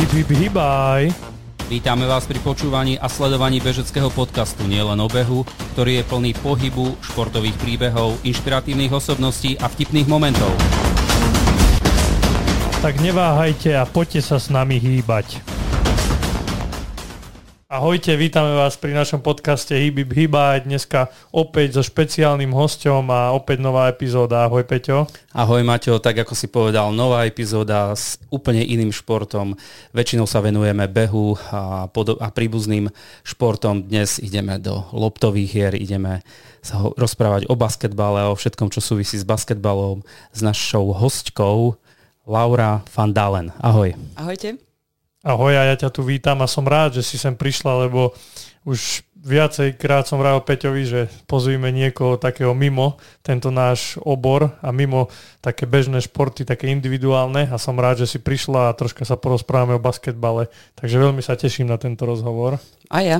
Hip, hip, hibaj. Vítame vás pri počúvaní a sledovaní bežeckého podcastu Nielen o behu, ktorý je plný pohybu, športových príbehov, inšpiratívnych osobností a vtipných momentov. Tak neváhajte a poďte sa s nami hýbať. Ahojte, vítame vás pri našom podcaste Hyby Hyba. Dneska opäť so špeciálnym hostom a opäť nová epizóda. Ahoj Peťo. Ahoj Maťo, tak ako si povedal, nová epizóda s úplne iným športom. Väčšinou sa venujeme behu a, pod- a príbuzným športom. Dnes ideme do loptových hier, ideme sa ho- rozprávať o basketbale, o všetkom, čo súvisí s basketbalom, s našou hostkou Laura van Dalen. Ahoj. Ahojte. Ahoj a ja ťa tu vítam a som rád, že si sem prišla, lebo už viacej krát som vrával Peťovi, že pozvíme niekoho takého mimo tento náš obor a mimo také bežné športy, také individuálne a som rád, že si prišla a troška sa porozprávame o basketbale. Takže veľmi sa teším na tento rozhovor. A ja.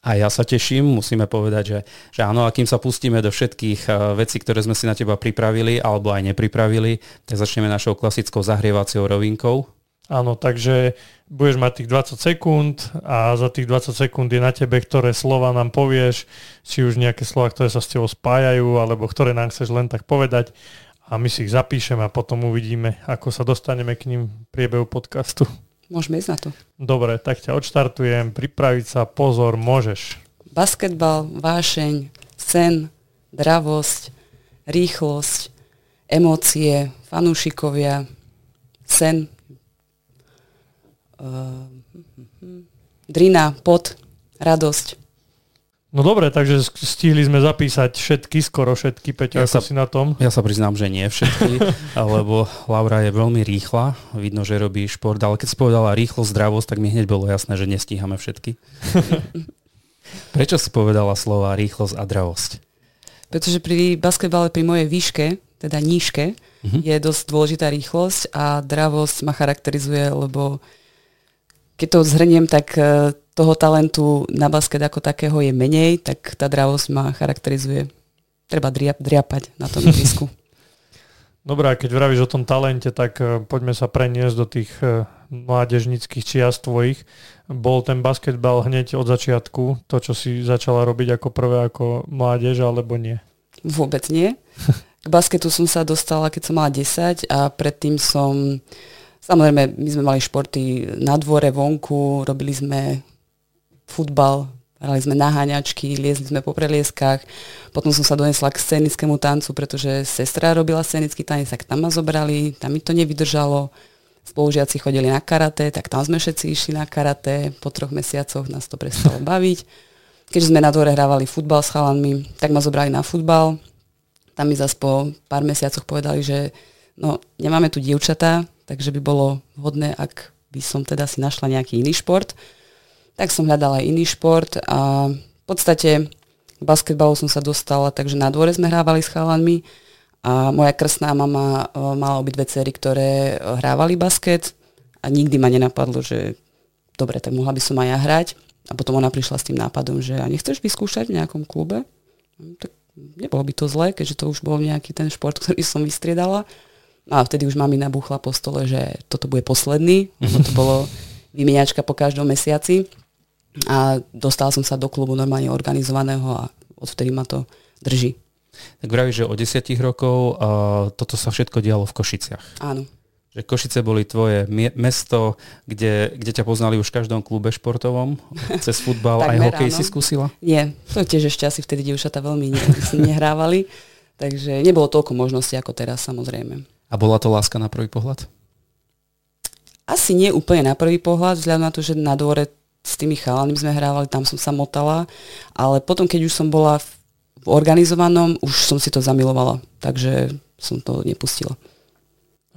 A ja sa teším, musíme povedať, že, že áno, a kým sa pustíme do všetkých uh, vecí, ktoré sme si na teba pripravili alebo aj nepripravili, tak začneme našou klasickou zahrievacou rovinkou. Áno, takže budeš mať tých 20 sekúnd a za tých 20 sekúnd je na tebe, ktoré slova nám povieš, či už nejaké slova, ktoré sa s tebou spájajú, alebo ktoré nám chceš len tak povedať a my si ich zapíšeme a potom uvidíme, ako sa dostaneme k ním v priebehu podcastu. Môžeme ísť na to. Dobre, tak ťa odštartujem, pripraviť sa, pozor, môžeš. Basketbal, vášeň, sen, dravosť, rýchlosť, emócie, fanúšikovia, sen, drina, pot, radosť. No dobre, takže stihli sme zapísať všetky, skoro všetky, Peťo, ja ako sa, si na tom? Ja sa priznám, že nie všetky, lebo Laura je veľmi rýchla, vidno, že robí šport, ale keď si povedala rýchlo, zdravosť, tak mi hneď bolo jasné, že nestíhame všetky. Prečo si povedala slova rýchlosť a zdravosť? Pretože pri basketbale pri mojej výške, teda nížke, uh-huh. je dosť dôležitá rýchlosť a dravosť ma charakterizuje, lebo keď to zhrniem, tak e, toho talentu na basket ako takého je menej, tak tá dravosť ma charakterizuje. Treba driapať na tom ihrisku. Dobre, keď vravíš o tom talente, tak e, poďme sa preniesť do tých e, mládežnických čiast tvojich. Bol ten basketbal hneď od začiatku to, čo si začala robiť ako prvé ako mládež, alebo nie? Vôbec nie. K basketu som sa dostala, keď som mala 10 a predtým som Samozrejme, my sme mali športy na dvore, vonku, robili sme futbal, hrali sme naháňačky, liezli sme po prelieskách. Potom som sa donesla k scenickému tancu, pretože sestra robila scenický tanec, tak tam ma zobrali, tam mi to nevydržalo. Spolužiaci chodili na karate, tak tam sme všetci išli na karate. Po troch mesiacoch nás to prestalo baviť. Keďže sme na dvore hrávali futbal s chalanmi, tak ma zobrali na futbal. Tam mi zase po pár mesiacoch povedali, že no, nemáme tu dievčatá, takže by bolo vhodné, ak by som teda si našla nejaký iný šport. Tak som hľadala aj iný šport a v podstate k basketbalu som sa dostala, takže na dvore sme hrávali s chalanmi a moja krstná mama e, mala obidve cery, ktoré hrávali basket a nikdy ma nenapadlo, že dobre, tak mohla by som aj ja hrať. A potom ona prišla s tým nápadom, že a nechceš vyskúšať v nejakom klube? Tak nebolo by to zlé, keďže to už bol nejaký ten šport, ktorý som vystriedala. A vtedy už mami nabúchla po stole, že toto bude posledný, lebo to bolo vymieňačka po každom mesiaci. A dostala som sa do klubu normálne organizovaného a odvtedy ma to drží. Tak vravíš, že od desiatich rokov uh, toto sa všetko dialo v Košiciach. Áno. Že Košice boli tvoje mesto, kde, kde ťa poznali už v každom klube športovom, cez futbal, aj hokej si skúsila? Nie, to tiež ešte asi vtedy dievčatá veľmi ne, nehrávali, takže nebolo toľko možností ako teraz samozrejme. A bola to láska na prvý pohľad? Asi nie úplne na prvý pohľad, vzhľadom na to, že na dvore s tými chalami sme hrávali, tam som sa motala, ale potom, keď už som bola v organizovanom, už som si to zamilovala, takže som to nepustila.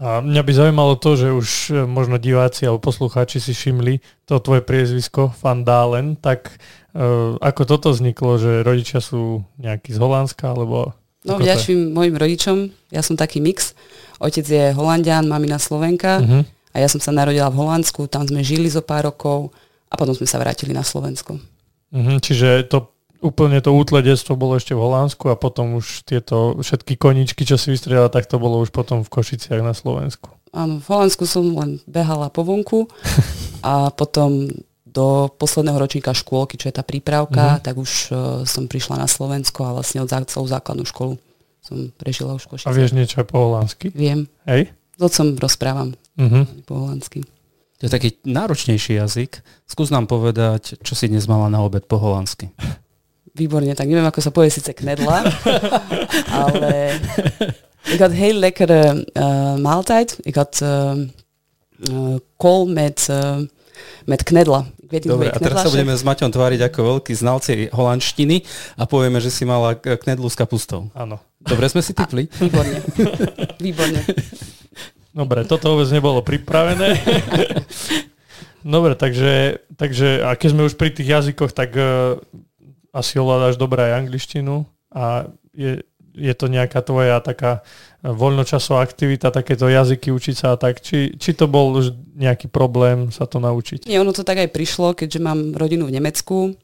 A mňa by zaujímalo to, že už e, možno diváci alebo poslucháči si všimli to tvoje priezvisko Van Dalen, tak uh, ako toto vzniklo, že rodičia sú nejakí z Holandska, alebo... No vďačím mojim rodičom, ja som taký mix. Otec je Holandian, mamina Slovenka uh-huh. a ja som sa narodila v Holandsku, tam sme žili zo pár rokov a potom sme sa vrátili na Slovensko. Uh-huh, čiže to úplne to útle detstvo bolo ešte v Holandsku a potom už tieto všetky koničky, čo si vystriedala, tak to bolo už potom v Košiciach na Slovensku. Áno, v Holandsku som len behala po vonku a potom do posledného ročníka škôlky, čo je tá prípravka, uh-huh. tak už uh, som prišla na Slovensko a vlastne od celú základnú školu som prežila už Košice. A vieš niečo po holandsky? Viem. Hej? S otcom rozprávam uh-huh. po holandsky. To je taký náročnejší jazyk. Skús nám povedať, čo si dnes mala na obed po holandsky. Výborne, tak neviem, ako sa povie síce knedla, ale ik had heel lekkere uh, maaltijd. Ik had uh, uh, kool met, uh, met knedla. Dobre, a teraz sa budeme s Maťom tváriť ako veľkí znalci holandštiny a povieme, že si mala knedlu s kapustou. Áno. Dobre sme si typli? A, výborne. výborne. Dobre, toto vôbec nebolo pripravené. Dobre, takže, takže a keď sme už pri tých jazykoch, tak uh, asi ovládaš dobré aj angličtinu a je, je to nejaká tvoja taká voľnočasová aktivita, takéto jazyky učiť sa a tak. Či, či to bol už nejaký problém sa to naučiť? Nie, ono to tak aj prišlo, keďže mám rodinu v Nemecku.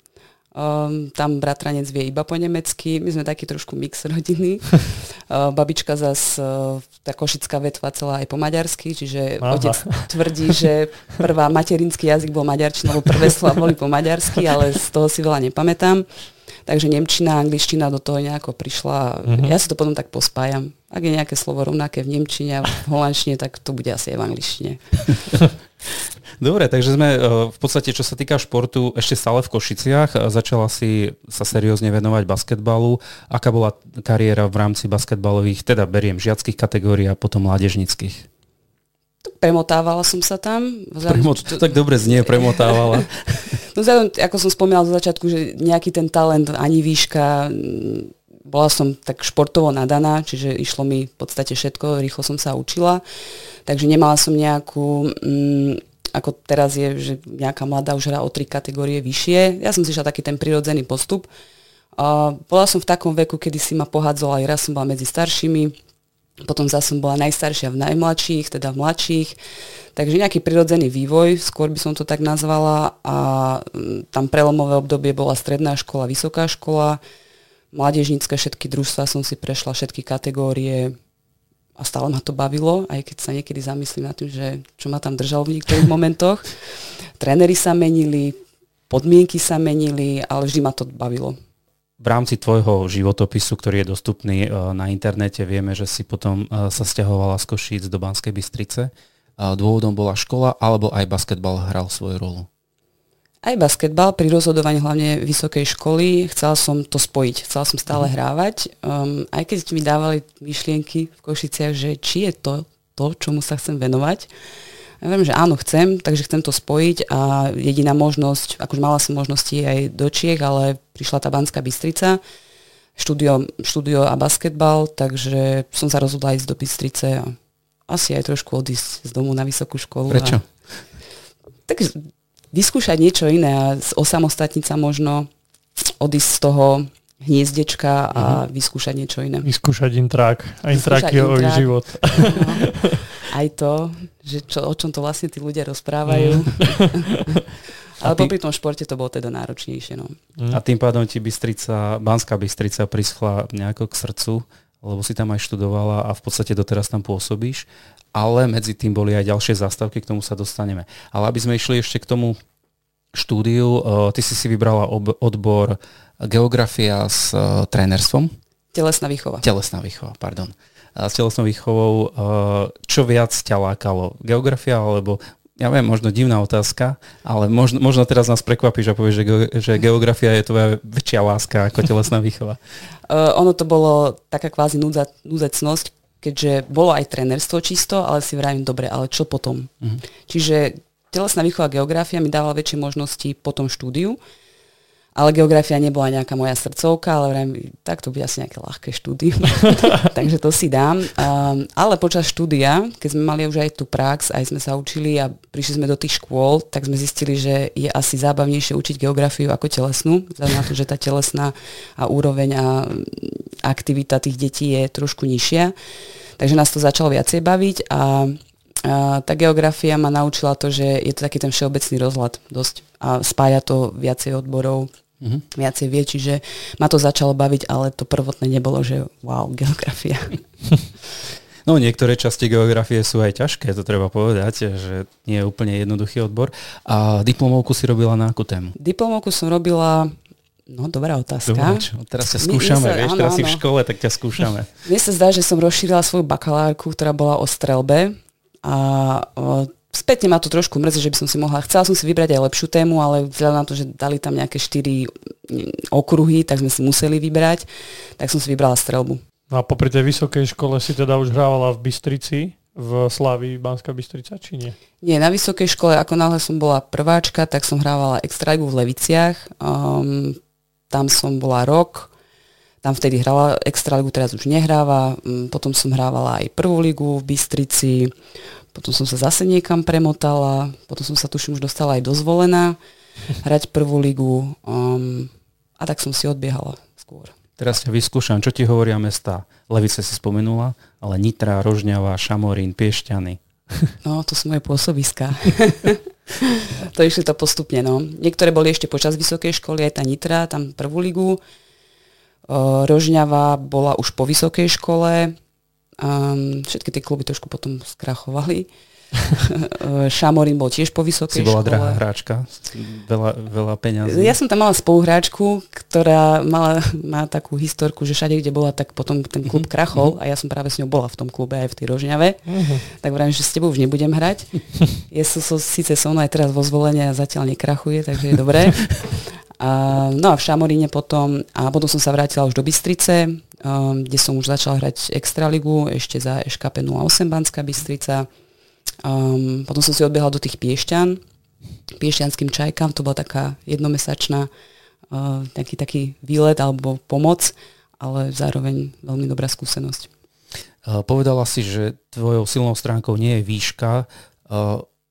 Um, tam bratranec vie iba po nemecky, my sme taký trošku mix rodiny. uh, babička zas, uh, tá košická vetva celá aj po maďarsky, čiže Aha. otec tvrdí, že prvá materinský jazyk bol maďarčina, lebo prvé slova boli po maďarsky, ale z toho si veľa nepamätám. Takže Nemčina, angličtina do toho nejako prišla. Uh-huh. Ja si to potom tak pospájam. Ak je nejaké slovo rovnaké v Nemčine a v holandčine, tak to bude asi aj v angličtine. Dobre, takže sme e, v podstate, čo sa týka športu, ešte stále v Košiciach. E, začala si sa seriózne venovať basketbalu. Aká bola kariéra v rámci basketbalových, teda beriem žiackých kategórií a potom mládežnických? Premotávala som sa tam. Premot- to tak dobre znie, premotávala. no vzhľadom, ako som spomínala zo začiatku, že nejaký ten talent, ani výška, bola som tak športovo nadaná, čiže išlo mi v podstate všetko, rýchlo som sa učila, takže nemala som nejakú, mm, ako teraz je, že nejaká mladá už hrá o tri kategórie vyššie. Ja som si šla taký ten prirodzený postup. Uh, bola som v takom veku, kedy si ma pohádzala, aj raz som bola medzi staršími, potom zase som bola najstaršia v najmladších, teda v mladších. Takže nejaký prirodzený vývoj, skôr by som to tak nazvala. A mm, tam prelomové obdobie bola stredná škola, vysoká škola, mládežnícke všetky družstva som si prešla, všetky kategórie a stále ma to bavilo, aj keď sa niekedy zamyslím na tým, že čo ma tam držalo v niektorých momentoch. Tréneri sa menili, podmienky sa menili, ale vždy ma to bavilo v rámci tvojho životopisu, ktorý je dostupný e, na internete, vieme, že si potom e, sa stiahovala z Košíc do Banskej Bystrice. Dôvodom bola škola, alebo aj basketbal hral svoju rolu? Aj basketbal, pri rozhodovaní hlavne vysokej školy, chcela som to spojiť, chcela som stále mhm. hrávať. Um, aj keď mi dávali myšlienky v Košiciach, že či je to to, čomu sa chcem venovať, ja viem, že áno, chcem, takže chcem to spojiť a jediná možnosť, akože mala som možnosti aj do Čiech, ale prišla tá Banská Bystrica, štúdio, štúdio a basketbal, takže som sa rozhodla ísť do Bystrice a asi aj trošku odísť z domu na vysokú školu. Prečo? A, tak vyskúšať niečo iné a osamostatniť sa možno, odísť z toho hniezdečka a uh-huh. vyskúšať niečo iné. Vyskúšať intrák. A intrák je intrák. život. No, aj to, že čo, o čom to vlastne tí ľudia rozprávajú. Mm. Ale tým, popri tom športe to bolo teda náročnejšie. No. Mm. A tým pádom ti Bystrica, Banská Bystrica prischla nejako k srdcu, lebo si tam aj študovala a v podstate doteraz tam pôsobíš. Ale medzi tým boli aj ďalšie zástavky, k tomu sa dostaneme. Ale aby sme išli ešte k tomu štúdiu, ty si si vybrala ob- odbor geografia s trénerstvom. Telesná výchova. Telesná výchova, pardon. A s telesnou výchovou, čo viac ťa lákalo? Geografia alebo ja viem, možno divná otázka, ale možno, možno teraz nás prekvapíš a povieš, že, ge, že geografia je tvoja väčšia láska ako telesná výchova. Uh, ono to bolo taká kvázi núdza, núdzecnosť, keďže bolo aj trenerstvo čisto, ale si vravím, dobre, ale čo potom? Uh-huh. Čiže telesná výchova geografia mi dávala väčšie možnosti po tom štúdiu, ale geografia nebola nejaká moja srdcovka, ale vrajím, tak to bude asi nejaké ľahké štúdium, takže to si dám. Um, ale počas štúdia, keď sme mali už aj tú prax, aj sme sa učili a prišli sme do tých škôl, tak sme zistili, že je asi zábavnejšie učiť geografiu ako telesnú, vzhľadom na to, že tá telesná a úroveň a aktivita tých detí je trošku nižšia. Takže nás to začalo viacej baviť a tá geografia ma naučila to, že je to taký ten všeobecný rozhľad dosť a spája to viacej odborov, mm-hmm. viacej vie, čiže ma to začalo baviť, ale to prvotné nebolo, že wow, geografia. No niektoré časti geografie sú aj ťažké, to treba povedať, že nie je úplne jednoduchý odbor. A diplomovku si robila na akú tému? Diplomovku som robila No, dobrá otázka. Dobre, čo, teraz ťa skúšame, sa, vieš, áno, teraz áno. si v škole, tak ťa skúšame. Mne sa zdá, že som rozšírila svoju bakalárku, ktorá bola o strelbe a spätne ma to trošku mrzí, že by som si mohla, chcela som si vybrať aj lepšiu tému, ale vzhľadom na to, že dali tam nejaké štyri mm, okruhy, tak sme si museli vybrať, tak som si vybrala strelbu. No a popri tej vysokej škole si teda už hrávala v Bystrici, v Slavii Banská Bystrica, či nie? Nie, na vysokej škole, ako náhle som bola prváčka, tak som hrávala extraligu v Leviciach. Um, tam som bola rok, tam vtedy hrala Extraligu, teraz už nehráva, mm, potom som hrávala aj prvú ligu v Bystrici, potom som sa zase niekam premotala, potom som sa tuším už dostala aj dozvolená hrať prvú ligu um, a tak som si odbiehala skôr. Teraz ťa vyskúšam, čo ti hovoria mesta? Levice si spomenula, ale Nitra, Rožňava, Šamorín, Piešťany. No, to sú moje pôsobiska. to išli to postupne, no. Niektoré boli ešte počas vysokej školy, aj tá Nitra, tam prvú ligu. Rožňava bola už po vysokej škole. Um, všetky tie kluby trošku potom skrachovali. Šamorín bol tiež po vysokej si bola škole. drahá hráčka, veľa, veľa peňazí. Ja som tam mala spoluhráčku, ktorá mala, má takú historku, že všade, kde bola, tak potom ten klub uh-huh. krachol uh-huh. a ja som práve s ňou bola v tom klube aj v tej Rožňave. Uh-huh. Tak vravím, že s tebou už nebudem hrať. Je so, so, síce som aj teraz vo zvolenie a zatiaľ nekrachuje, takže je dobré. A, no a v Šamoríne potom, a potom som sa vrátila už do Bystrice, um, kde som už začala hrať Extraligu, ešte za EŠKP 08 Banská Bystrica. Um, potom som si odbehla do tých Piešťan, Piešťanským čajkám, to bola taká jednomesačná uh, taký, taký výlet alebo pomoc, ale zároveň veľmi dobrá skúsenosť. Povedala si, že tvojou silnou stránkou nie je výška.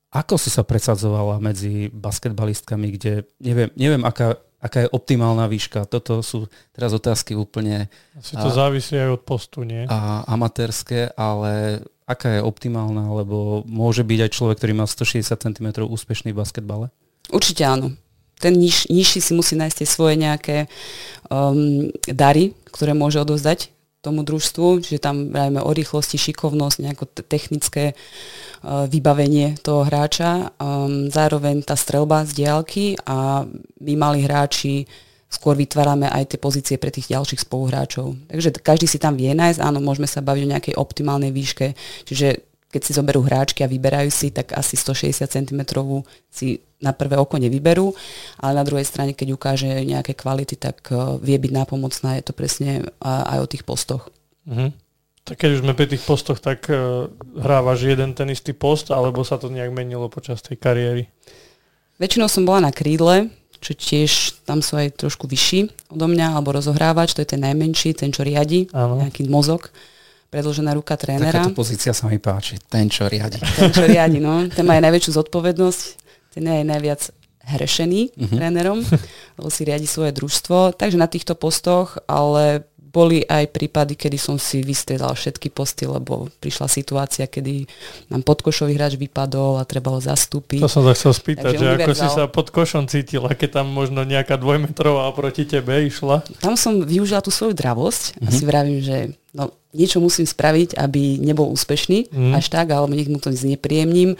Ako si sa presadzovala medzi basketbalistkami, kde neviem, neviem aká, aká je optimálna výška. Toto sú teraz otázky úplne... Asi to a, závisí aj od postu, nie? A amatérske, ale aká je optimálna, alebo môže byť aj človek, ktorý má 160 cm úspešný v basketbale? Určite áno. Ten niž, nižší si musí nájsť tie svoje nejaké um, dary, ktoré môže odovzdať tomu družstvu, čiže tam vrajme o rýchlosti, šikovnosť, nejako technické uh, vybavenie toho hráča, um, zároveň tá strelba z diálky a my mali hráči skôr vytvárame aj tie pozície pre tých ďalších spoluhráčov. Takže každý si tam vie nájsť, áno, môžeme sa baviť o nejakej optimálnej výške, čiže keď si zoberú hráčky a vyberajú si, tak asi 160 cm si na prvé oko nevyberú, ale na druhej strane, keď ukáže nejaké kvality, tak uh, vie byť nápomocná, je to presne aj o tých postoch. Uh-huh. Tak keď už sme pri tých postoch, tak uh, hrávaš jeden ten istý post, alebo sa to nejak menilo počas tej kariéry? Väčšinou som bola na krídle, čo tiež tam sú aj trošku vyšší odo mňa, alebo rozohrávač, to je ten najmenší, ten, čo riadi, ano. nejaký mozog, predložená ruka trénera. Takáto pozícia sa mi páči, ten, čo riadi. Ten, čo riadi, no. Ten má aj najväčšiu zodpovednosť, ten je aj najviac hrešený uh-huh. trénerom, lebo si riadi svoje družstvo. Takže na týchto postoch, ale boli aj prípady, kedy som si vystriedal všetky posty, lebo prišla situácia, kedy nám podkošový hráč vypadol a treba ho zastúpiť. To som sa chcel spýtať, Takže že univerzál... ako si sa pod košom cítila, keď tam možno nejaká dvojmetrová proti tebe išla? Tam som využila tú svoju dravosť mm-hmm. a si vravím, že no, niečo musím spraviť, aby nebol úspešný mm. až tak, alebo nech mu to znepríjemním.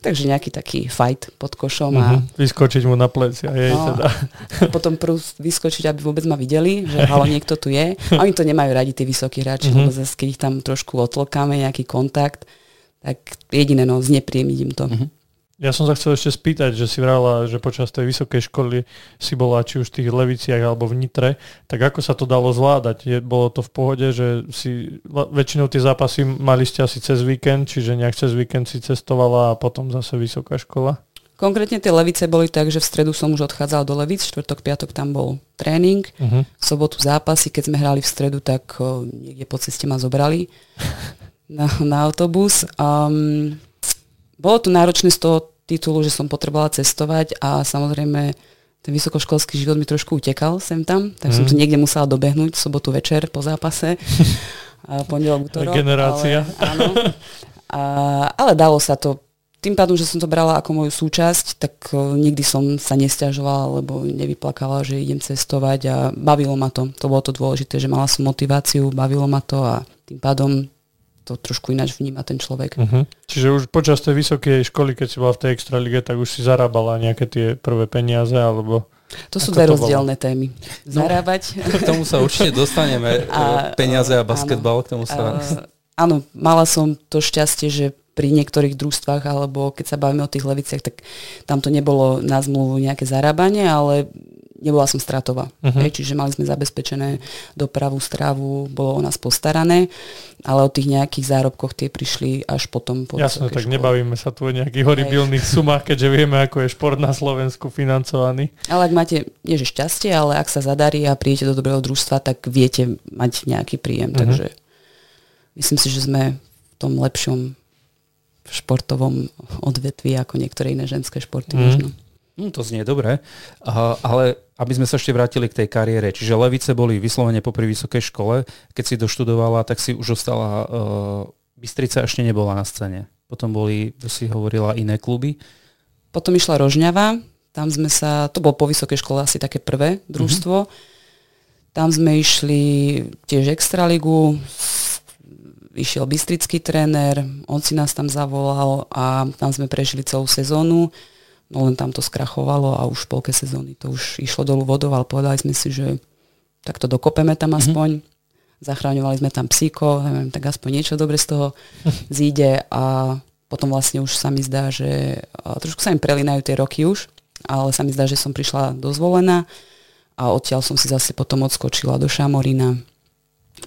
Takže nejaký taký fight pod košom. A... Mm-hmm. Vyskočiť mu na pleci a jej no, teda. A potom prv vyskočiť, aby vôbec ma videli, že halo, niekto tu je. A oni to nemajú radi, tí vysokí hráči, mm-hmm. lebo zase, keď ich tam trošku otlkáme, nejaký kontakt, tak jediné, no, znepríjemniť im to. Mm-hmm. Ja som sa chcel ešte spýtať, že si vrala, že počas tej vysokej školy si bola či už v tých Leviciach alebo v Nitre, tak ako sa to dalo zvládať? Je, bolo to v pohode, že si väčšinou tie zápasy mali ste asi cez víkend, čiže nejak cez víkend si cestovala a potom zase vysoká škola? Konkrétne tie Levice boli tak, že v stredu som už odchádzal do Levic, čtvrtok, piatok tam bol tréning, uh-huh. v sobotu zápasy, keď sme hrali v stredu, tak o, niekde po ceste ma zobrali na, na autobus. Um, bolo to náročné z toho titulu, že som potrebovala cestovať a samozrejme ten vysokoškolský život mi trošku utekal sem tam, tak mm. som to niekde musela dobehnúť v sobotu večer po zápase. a pondelok, útorok. Generácia. Ale, áno. A, ale dalo sa to. Tým pádom, že som to brala ako moju súčasť, tak uh, nikdy som sa nestiažovala, lebo nevyplakala, že idem cestovať a bavilo ma to. To bolo to dôležité, že mala som motiváciu, bavilo ma to a tým pádom to trošku ináč vníma ten človek. Uh-huh. Čiže už počas tej vysokej školy, keď si bola v tej extralige, tak už si zarábala nejaké tie prvé peniaze, alebo... To sú dve rozdielne témy. No, Zarábať. No, k tomu sa určite dostaneme. A, peniaze a basketbal, áno, k tomu sa... A, áno, mala som to šťastie, že pri niektorých družstvách, alebo keď sa bavíme o tých leviciach, tak tam to nebolo na zmluvu nejaké zarábanie, ale nebola som stratová. Uh-huh. Hej, čiže mali sme zabezpečené dopravu, stravu, bolo o nás postarané, ale o tých nejakých zárobkoch tie prišli až potom po Jasne, tak škole. nebavíme sa tu o nejakých horibilných sumách, keďže vieme, ako je šport na Slovensku financovaný. Ale ak máte, nie že šťastie, ale ak sa zadarí a príjete do dobrého družstva, tak viete mať nejaký príjem. Uh-huh. Takže myslím si, že sme v tom lepšom športovom odvetví ako niektoré iné ženské športy uh-huh. možno. No, to znie dobre, uh, ale aby sme sa ešte vrátili k tej kariére, čiže Levice boli vyslovene popri vysokej škole, keď si doštudovala, tak si už ostala, uh, Bystrica ešte nebola na scéne. Potom boli, si hovorila, iné kluby. Potom išla Rožňava, tam sme sa, to bolo po vysokej škole asi také prvé družstvo. Mm-hmm. Tam sme išli tiež extraligu, išiel bystrický tréner, on si nás tam zavolal a tam sme prežili celú sezónu. No len tam to skrachovalo a už v polke sezóny to už išlo dolu vodou, ale povedali sme si, že tak to dokopeme tam mhm. aspoň. Mm-hmm. Zachraňovali sme tam psíko, neviem, tak aspoň niečo dobre z toho zíde a potom vlastne už sa mi zdá, že trošku sa im prelinajú tie roky už, ale sa mi zdá, že som prišla dozvolená a odtiaľ som si zase potom odskočila do Šamorína.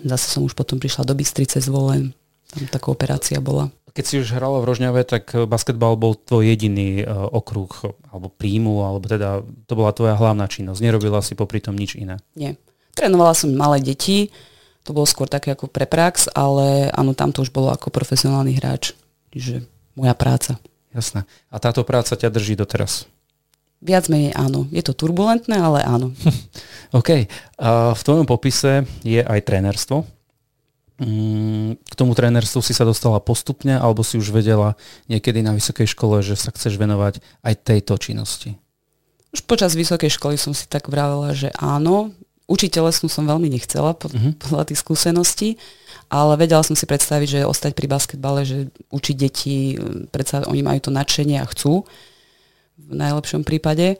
Zase som už potom prišla do Bystrice zvolen. Tam taká operácia bola. Keď si už hrala v Rožňave, tak eh, basketbal bol tvoj jediný uh, okruh, alebo príjmu, alebo teda to bola tvoja hlavná činnosť. Nerobila si popri tom nič iné. Nie. Trénovala som malé deti, to bolo skôr také ako pre prax, ale áno, tam to už bolo ako profesionálny hráč. Čiže moja práca. Jasné. A táto práca ťa drží doteraz? Viac menej áno. Je to turbulentné, ale áno. OK. Uh, v tvojom popise je aj trénerstvo. Mm, k tomu trénerstvu si sa dostala postupne alebo si už vedela niekedy na vysokej škole, že sa chceš venovať aj tejto činnosti? Už počas vysokej školy som si tak vravela, že áno. Učiteľe som veľmi nechcela uh-huh. podľa tých skúseností, ale vedela som si predstaviť, že ostať pri basketbale, že učiť deti, predsa oni majú to nadšenie a chcú v najlepšom prípade.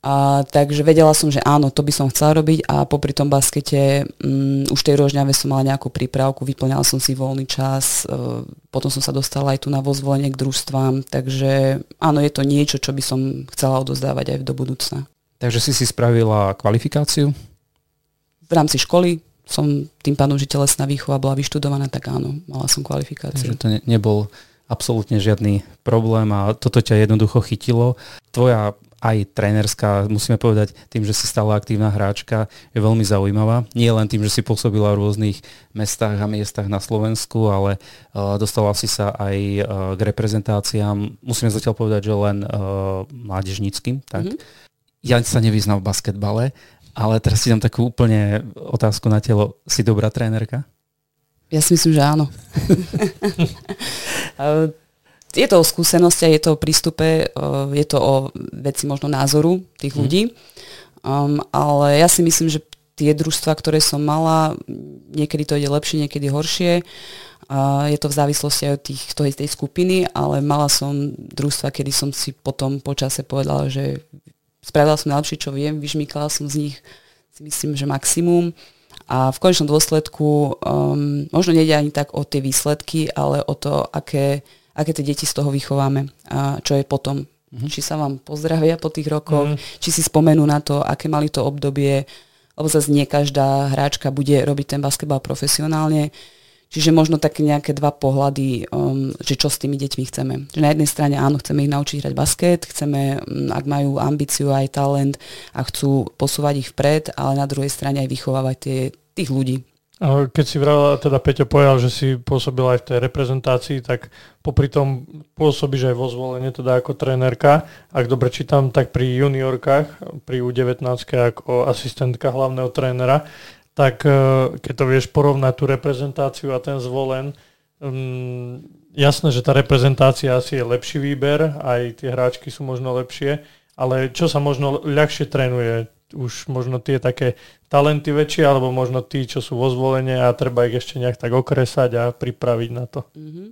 A, takže vedela som, že áno, to by som chcela robiť a popri tom baskete um, už tej rožňave som mala nejakú prípravku, vyplňala som si voľný čas, uh, potom som sa dostala aj tu na vozvolenie k družstvám, takže áno, je to niečo, čo by som chcela odozdávať aj do budúcna. Takže si si spravila kvalifikáciu? V rámci školy som tým pádom, že telesná výchova bola vyštudovaná, tak áno, mala som kvalifikáciu. Takže to ne, nebol absolútne žiadny problém a toto ťa jednoducho chytilo. Tvoja aj trénerská, musíme povedať, tým, že si stala aktívna hráčka, je veľmi zaujímavá. Nie len tým, že si pôsobila v rôznych mestách a miestach na Slovensku, ale uh, dostala si sa aj uh, k reprezentáciám, musíme zatiaľ povedať, že len uh, mládežníckým. Tak. Mm-hmm. Ja sa nevyznam v basketbale, ale teraz si dám takú úplne otázku na telo. Si dobrá trénerka? Ja si myslím, že áno. je to o skúsenosti je to o prístupe, je to o veci možno názoru tých hmm. ľudí. Um, ale ja si myslím, že tie družstva, ktoré som mala, niekedy to ide lepšie, niekedy horšie. Uh, je to v závislosti aj od tých, tej, tej skupiny, ale mala som družstva, kedy som si potom počase povedala, že spravila som najlepšie, čo viem, vyžmýkala som z nich si myslím, že maximum. A v konečnom dôsledku um, možno nejde ani tak o tie výsledky, ale o to, aké aké tie deti z toho vychováme a čo je potom. Mm-hmm. Či sa vám pozdravia po tých rokoch, mm-hmm. či si spomenú na to, aké mali to obdobie, lebo zase nie každá hráčka bude robiť ten basketbal profesionálne. Čiže možno také nejaké dva pohľady, um, že čo s tými deťmi chceme. Že na jednej strane áno, chceme ich naučiť hrať basket, chceme, um, ak majú ambíciu aj talent a chcú posúvať ich vpred, ale na druhej strane aj vychovávať tie, tých ľudí, keď si vrala, teda Peťo povedal, že si pôsobil aj v tej reprezentácii, tak popri tom pôsobíš aj vo zvolenie, teda ako trénerka. Ak dobre čítam, tak pri juniorkách, pri U19 ako asistentka hlavného trénera, tak e, keď to vieš porovnať tú reprezentáciu a ten zvolen, um, jasné, že tá reprezentácia asi je lepší výber, aj tie hráčky sú možno lepšie, ale čo sa možno ľahšie trénuje? Už možno tie také talenty väčšie, alebo možno tí, čo sú vo zvolenie a treba ich ešte nejak tak okresať a pripraviť na to. Mm-hmm.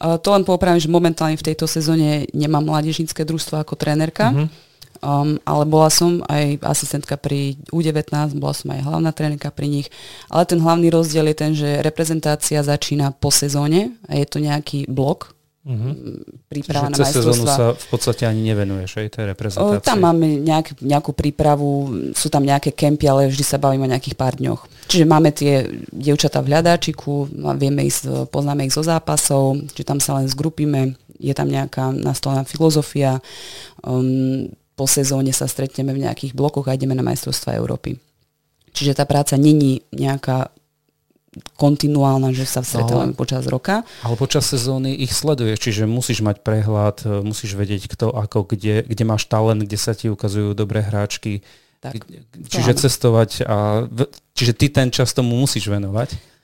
Uh, to len popravím, že momentálne v tejto sezóne nemám mládežnícke družstvo ako trénerka. Mm-hmm Um, ale bola som aj asistentka pri U19, bola som aj hlavná trénerka pri nich. Ale ten hlavný rozdiel je ten, že reprezentácia začína po sezóne a je to nejaký blok, Mm-hmm. príprava Čiže na sezónu sa v podstate ani nevenuješ, aj tej reprezentácii? Tam máme nejak, nejakú prípravu, sú tam nejaké kempy, ale vždy sa bavíme o nejakých pár dňoch. Čiže máme tie dievčatá v hľadáčiku, vieme ísť, poznáme ich zo zápasov, či tam sa len zgrupíme, je tam nejaká nastolená filozofia, um, po sezóne sa stretneme v nejakých blokoch a ideme na majstrovstva Európy. Čiže tá práca není nejaká kontinuálna, že sa stretávame no, počas roka. Ale počas sezóny ich sleduješ, čiže musíš mať prehľad, e, musíš vedieť kto ako, kde, kde máš talent, kde sa ti ukazujú dobré hráčky. Tak, čiže cestovať a... Čiže ty ten čas tomu musíš venovať?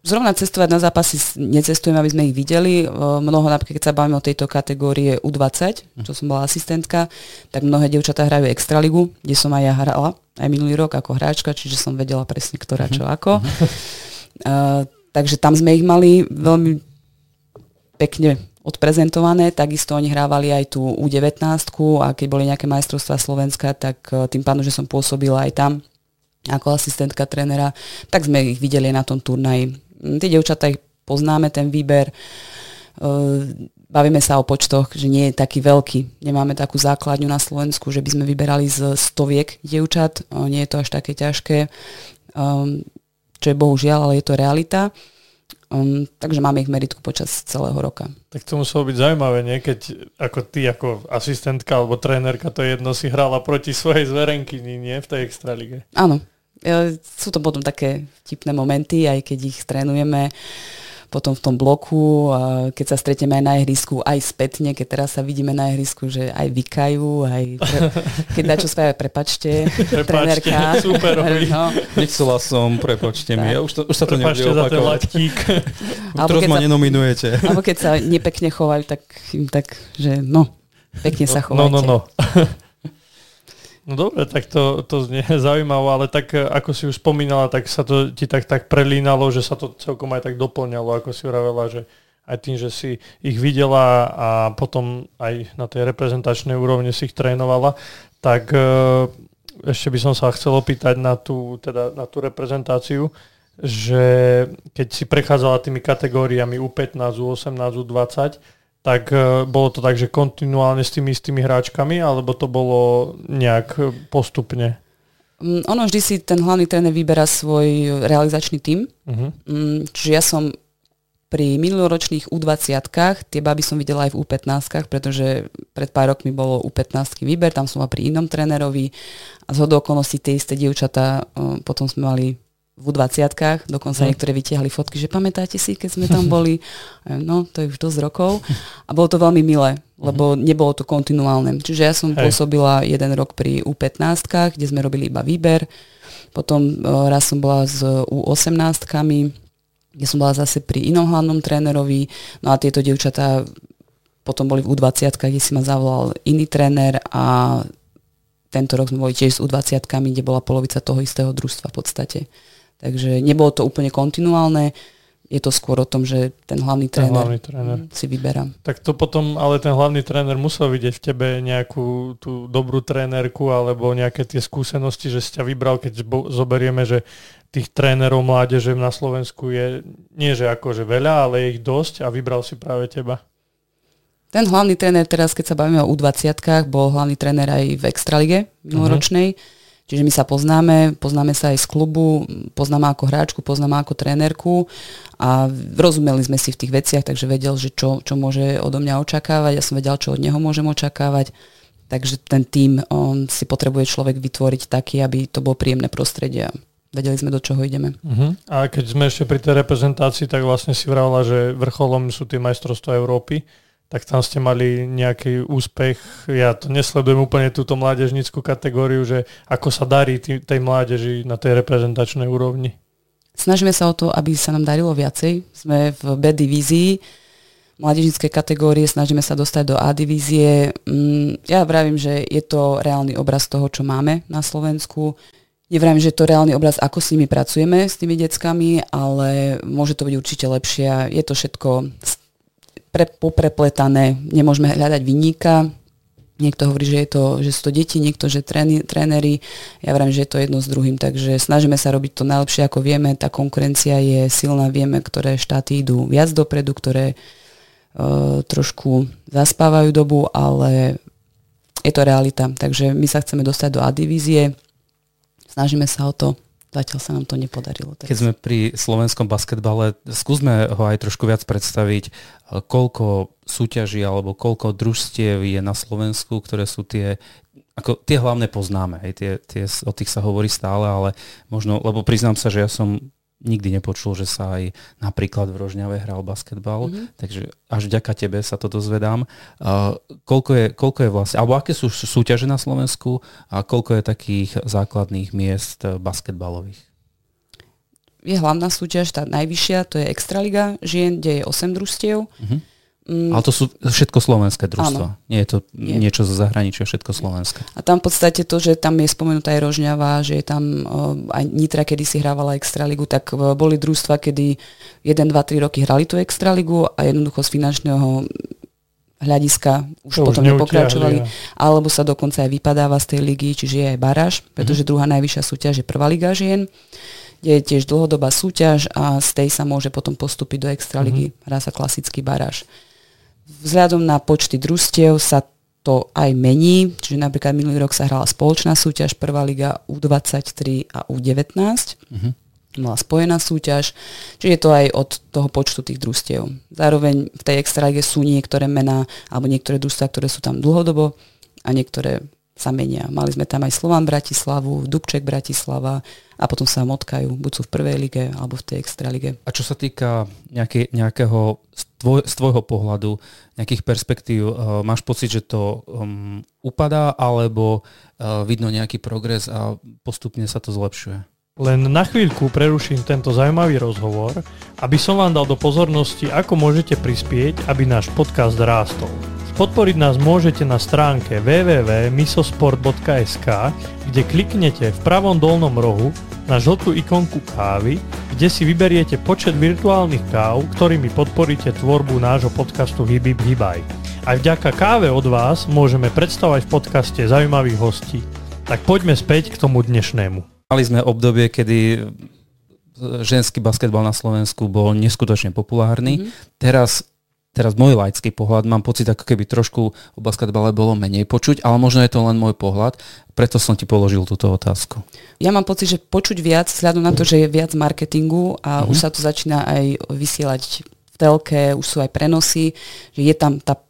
zrovna cestovať na zápasy necestujem, aby sme ich videli. Mnoho, napríklad keď sa bavíme o tejto kategórie U20, čo som bola asistentka, tak mnohé devčatá hrajú Extraligu, kde som aj ja hrala, aj minulý rok ako hráčka, čiže som vedela presne, ktorá čo mhm. ako. Takže tam sme ich mali veľmi pekne odprezentované, takisto oni hrávali aj tú U19 a keď boli nejaké majstrovstvá Slovenska, tak e, tým pádom, že som pôsobila aj tam ako asistentka trénera, tak sme ich videli na tom turnaji tie devčatá ich poznáme, ten výber. Bavíme sa o počtoch, že nie je taký veľký. Nemáme takú základňu na Slovensku, že by sme vyberali z stoviek dievčat. Nie je to až také ťažké, čo je bohužiaľ, ale je to realita. Um, takže máme ich meritku počas celého roka. Tak to muselo byť zaujímavé, nie? Keď ako ty, ako asistentka alebo trénerka, to jedno si hrala proti svojej zverenkyni, nie? V tej extralige. Áno, sú to potom také vtipné momenty, aj keď ich trénujeme potom v tom bloku, keď sa stretieme aj na ihrisku, aj spätne, keď teraz sa vidíme na ihrisku, že aj vykajú, aj pre, keď dačo spravia, prepačte, prepačte trénerka. Super, no. Nechcela som, prepačte mi, ja už, to, už sa to nebude opakovať. Teraz ma nenominujete. Alebo keď sa nepekne chovajú, tak im tak, že no, pekne sa chovajte. No, no, no. No dobre, tak to, to znie zaujímavé, ale tak eh, ako si už spomínala, tak sa to ti tak, tak prelínalo, že sa to celkom aj tak doplňalo, ako si vravela, že aj tým, že si ich videla a potom aj na tej reprezentačnej úrovni si ich trénovala, tak eh, ešte by som sa chcel opýtať na tú, teda na tú reprezentáciu, že keď si prechádzala tými kategóriami U15, U18, U20, tak e, bolo to tak, že kontinuálne s tými istými hráčkami, alebo to bolo nejak postupne? Mm, ono vždy si ten hlavný tréner vyberá svoj realizačný tím. Uh-huh. Čiže ja som pri minuloročných U20 tie baby som videla aj v U15, pretože pred pár rokmi bolo U15 výber, tam som mal pri inom trénerovi a z okolností tie isté dievčatá e, potom sme mali v 20 dokonca mm. niektoré vytiahli fotky, že pamätáte si, keď sme tam boli, no to je už dosť rokov a bolo to veľmi milé, lebo mm. nebolo to kontinuálne. Čiže ja som Hej. pôsobila jeden rok pri U15, kde sme robili iba výber, potom uh, raz som bola s U18, kde som bola zase pri inom hlavnom trénerovi, no a tieto devčatá potom boli v U20, kde si ma zavolal iný tréner a tento rok sme boli tiež s U20, kde bola polovica toho istého družstva v podstate. Takže nebolo to úplne kontinuálne, je to skôr o tom, že ten hlavný ten tréner, hlavný tréner si vyberá. Tak to potom, ale ten hlavný tréner musel vidieť v tebe nejakú tú dobrú trénerku alebo nejaké tie skúsenosti, že si ťa vybral, keď zoberieme, že tých trénerov mládeže na Slovensku je nie že akože veľa, ale je ich dosť a vybral si práve teba. Ten hlavný tréner teraz, keď sa bavíme o U20, bol hlavný tréner aj v Extralige minuloročnej. Uh-huh Čiže my sa poznáme, poznáme sa aj z klubu, poznáme ako hráčku, poznáme ako trénerku a rozumeli sme si v tých veciach, takže vedel, že čo, čo môže odo mňa očakávať, ja som vedel, čo od neho môžem očakávať. Takže ten tým on si potrebuje človek vytvoriť taký, aby to bolo príjemné prostredie vedeli sme, do čoho ideme. Uh-huh. A keď sme ešte pri tej reprezentácii, tak vlastne si vravila, že vrcholom sú tie majstrovstvá Európy tak tam ste mali nejaký úspech. Ja to nesledujem úplne túto mládežnickú kategóriu, že ako sa darí tý, tej mládeži na tej reprezentačnej úrovni. Snažíme sa o to, aby sa nám darilo viacej. Sme v B divízii. mládežnické kategórie, snažíme sa dostať do A divízie. Mm, ja vravím, že je to reálny obraz toho, čo máme na Slovensku. Nevravím, že je to reálny obraz, ako s nimi pracujeme, s tými deckami, ale môže to byť určite lepšie. Je to všetko pre, poprepletané, nemôžeme hľadať vyníka. Niekto hovorí, že, je to, že sú to deti, niekto, že trény, tréneri. Ja vravím, že je to jedno s druhým, takže snažíme sa robiť to najlepšie, ako vieme. Tá konkurencia je silná, vieme, ktoré štáty idú viac dopredu, ktoré E, trošku zaspávajú dobu, ale je to realita. Takže my sa chceme dostať do A divízie, snažíme sa o to, zatiaľ sa nám to nepodarilo. Keď sme pri slovenskom basketbale, skúsme ho aj trošku viac predstaviť, koľko súťaží alebo koľko družstiev je na Slovensku, ktoré sú tie ako tie hlavné poznáme, hej, tie, tie, o tých sa hovorí stále, ale možno, lebo priznám sa, že ja som nikdy nepočul, že sa aj napríklad v Rožňave hral basketbal, mm-hmm. takže až vďaka tebe sa to dozvedám. Uh, koľko, je, koľko je vlastne, alebo aké sú súťaže na Slovensku a koľko je takých základných miest eh, basketbalových? Je hlavná súťaž, tá najvyššia, to je Extraliga žien, kde je 8 družstiev. Mm-hmm. Mm. Ale to sú všetko slovenské družstva. Áno. Nie je to Nie. niečo zo zahraničia, všetko slovenské. A tam v podstate to, že tam je spomenutá aj Rožňava, že je tam uh, aj Nitra, kedy si hrávala Extraligu, tak uh, boli družstva, kedy 1, 2, 3 roky hrali tú Extraligu a jednoducho z finančného hľadiska už to potom už nepokračovali, alebo sa dokonca aj vypadáva z tej ligy, čiže je aj baráž, pretože mm. druhá najvyššia súťaž je prvá liga žien kde je tiež dlhodobá súťaž a z tej sa môže potom postúpiť do extraligy. Mm-hmm. Hrá sa klasický baráž. Vzhľadom na počty družstiev sa to aj mení, čiže napríklad minulý rok sa hrala spoločná súťaž, prvá liga U23 a U19. Mm-hmm. Bola spojená súťaž, čiže je to aj od toho počtu tých družstiev. Zároveň v tej extralige sú niektoré mená alebo niektoré družstva, ktoré sú tam dlhodobo a niektoré sa menia. Mali sme tam aj Slovan Bratislavu, Dubček Bratislava a potom sa motkajú, buď sú v prvej lige alebo v tej extralige. A čo sa týka nejaké, nejakého tvoj, z tvojho pohľadu, nejakých perspektív, uh, máš pocit, že to um, upadá alebo uh, vidno nejaký progres a postupne sa to zlepšuje? Len na chvíľku preruším tento zaujímavý rozhovor, aby som vám dal do pozornosti, ako môžete prispieť, aby náš podcast rástol. Podporiť nás môžete na stránke www.misosport.sk, kde kliknete v pravom dolnom rohu na žltú ikonku kávy, kde si vyberiete počet virtuálnych káv, ktorými podporíte tvorbu nášho podcastu Hibib Hibaj. Aj vďaka káve od vás môžeme predstavať v podcaste zaujímavých hostí. Tak poďme späť k tomu dnešnému. Mali sme obdobie, kedy ženský basketbal na Slovensku bol neskutočne populárny. Mm-hmm. Teraz teraz môj laický pohľad, mám pocit, ako keby trošku o basketbale bolo menej počuť, ale možno je to len môj pohľad, preto som ti položil túto otázku. Ja mám pocit, že počuť viac, vzhľadom na to, že je viac marketingu a uh-huh. už sa to začína aj vysielať v telke, už sú aj prenosy, že je tam tá,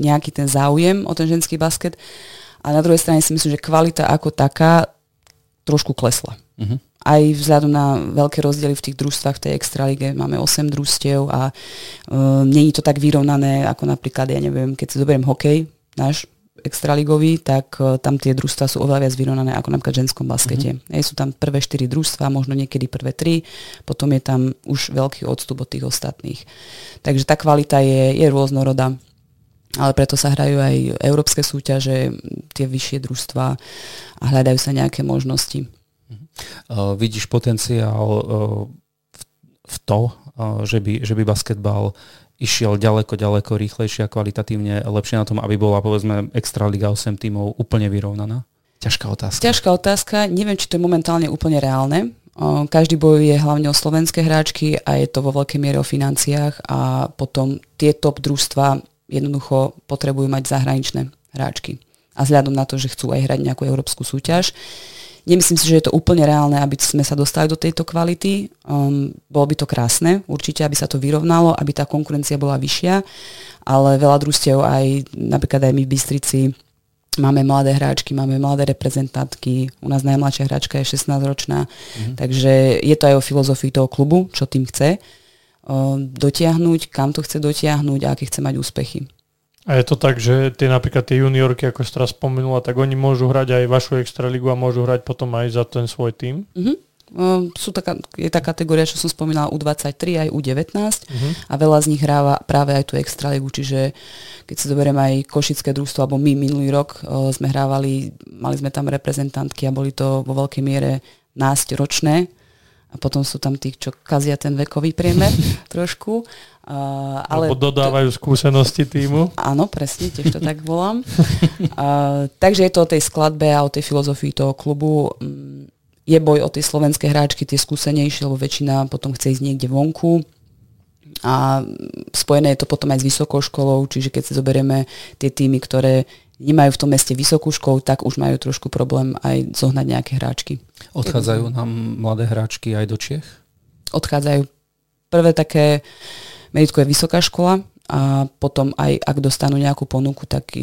nejaký ten záujem o ten ženský basket. A na druhej strane si myslím, že kvalita ako taká trošku klesla. Uh-huh aj vzhľadom na veľké rozdiely v tých družstvách v tej extralige. Máme 8 družstiev a uh, není to tak vyrovnané ako napríklad, ja neviem, keď si zoberiem hokej, náš extraligový, tak uh, tam tie družstva sú oveľa viac vyrovnané ako napríklad v ženskom baskete. Mm-hmm. Ej, sú tam prvé 4 družstva, možno niekedy prvé 3, potom je tam už veľký odstup od tých ostatných. Takže tá kvalita je, je rôznorodá ale preto sa hrajú aj európske súťaže, tie vyššie družstva a hľadajú sa nejaké možnosti. Uh, vidíš potenciál uh, v, v to, uh, že, by, že by basketbal išiel ďaleko, ďaleko rýchlejšie a kvalitatívne lepšie na tom, aby bola povedzme Extraliga 8 tímov úplne vyrovnaná? Ťažká otázka. Ťažká otázka. Neviem, či to je momentálne úplne reálne. Každý bojuje hlavne o slovenské hráčky a je to vo veľkej miere o financiách a potom tie top družstva jednoducho potrebujú mať zahraničné hráčky. A vzhľadom na to, že chcú aj hrať nejakú európsku súťaž, Nemyslím si, že je to úplne reálne, aby sme sa dostali do tejto kvality. Um, bolo by to krásne, určite, aby sa to vyrovnalo, aby tá konkurencia bola vyššia, ale veľa družstiev aj, napríklad aj my v Bystrici, máme mladé hráčky, máme mladé reprezentantky, u nás najmladšia hráčka je 16-ročná, mm-hmm. takže je to aj o filozofii toho klubu, čo tým chce dotiahnuť, kam to chce dotiahnuť a aké chce mať úspechy. A je to tak, že tie napríklad tie juniorky, ako si teraz spomenula, tak oni môžu hrať aj vašu extraligu a môžu hrať potom aj za ten svoj tým? Mm-hmm. Ehm, sú taká, je tá kategória, čo som spomínala, U23 aj U19 uh-huh. a veľa z nich hráva práve aj tú extraligu, čiže keď si zoberieme aj Košické družstvo, alebo my minulý rok uh, sme hrávali, mali sme tam reprezentantky a boli to vo veľkej miere násť ročné a potom sú tam tí, čo kazia ten vekový priemer trošku. Uh, ale Lebo dodávajú to, skúsenosti týmu. Áno, presne, tiež to tak volám. uh, takže je to o tej skladbe a o tej filozofii toho klubu. Um, je boj o tie slovenské hráčky, tie skúsenejšie, lebo väčšina potom chce ísť niekde vonku. A spojené je to potom aj s vysokou školou, čiže keď si zoberieme tie týmy, ktoré nemajú v tom meste vysokú školu, tak už majú trošku problém aj zohnať nejaké hráčky. Odchádzajú nám mladé hráčky aj do Čiech? Odchádzajú. Prvé také meritko je vysoká škola a potom aj ak dostanú nejakú ponuku, tak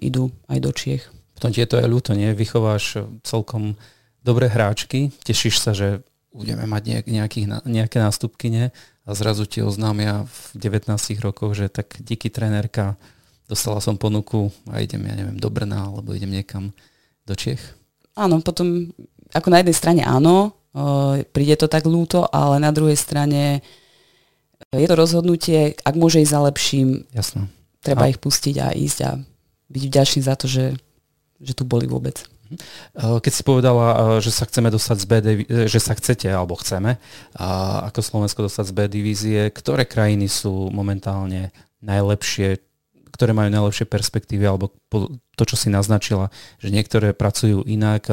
idú aj do Čiech. Potom ti je to aj ľúto, nie? Vychováš celkom dobré hráčky, tešíš sa, že budeme mať nejakých, nejaké nástupky, nie? A zrazu ti oznámia v 19 rokoch, že tak díky trenérka dostala som ponuku a idem, ja neviem, do Brna alebo idem niekam do Čech. Áno, potom ako na jednej strane áno, príde to tak ľúto, ale na druhej strane je to rozhodnutie, ak môže ísť za lepším, Jasno. treba a... ich pustiť a ísť a byť vďačný za to, že, že tu boli vôbec. Eh, keď si povedala, eh, že sa chceme dostať z B, že sa chcete alebo chceme ako Slovensko dostať z B divízie, ktoré krajiny sú momentálne najlepšie, ktoré majú najlepšie perspektívy alebo to, čo si naznačila, že niektoré pracujú inak,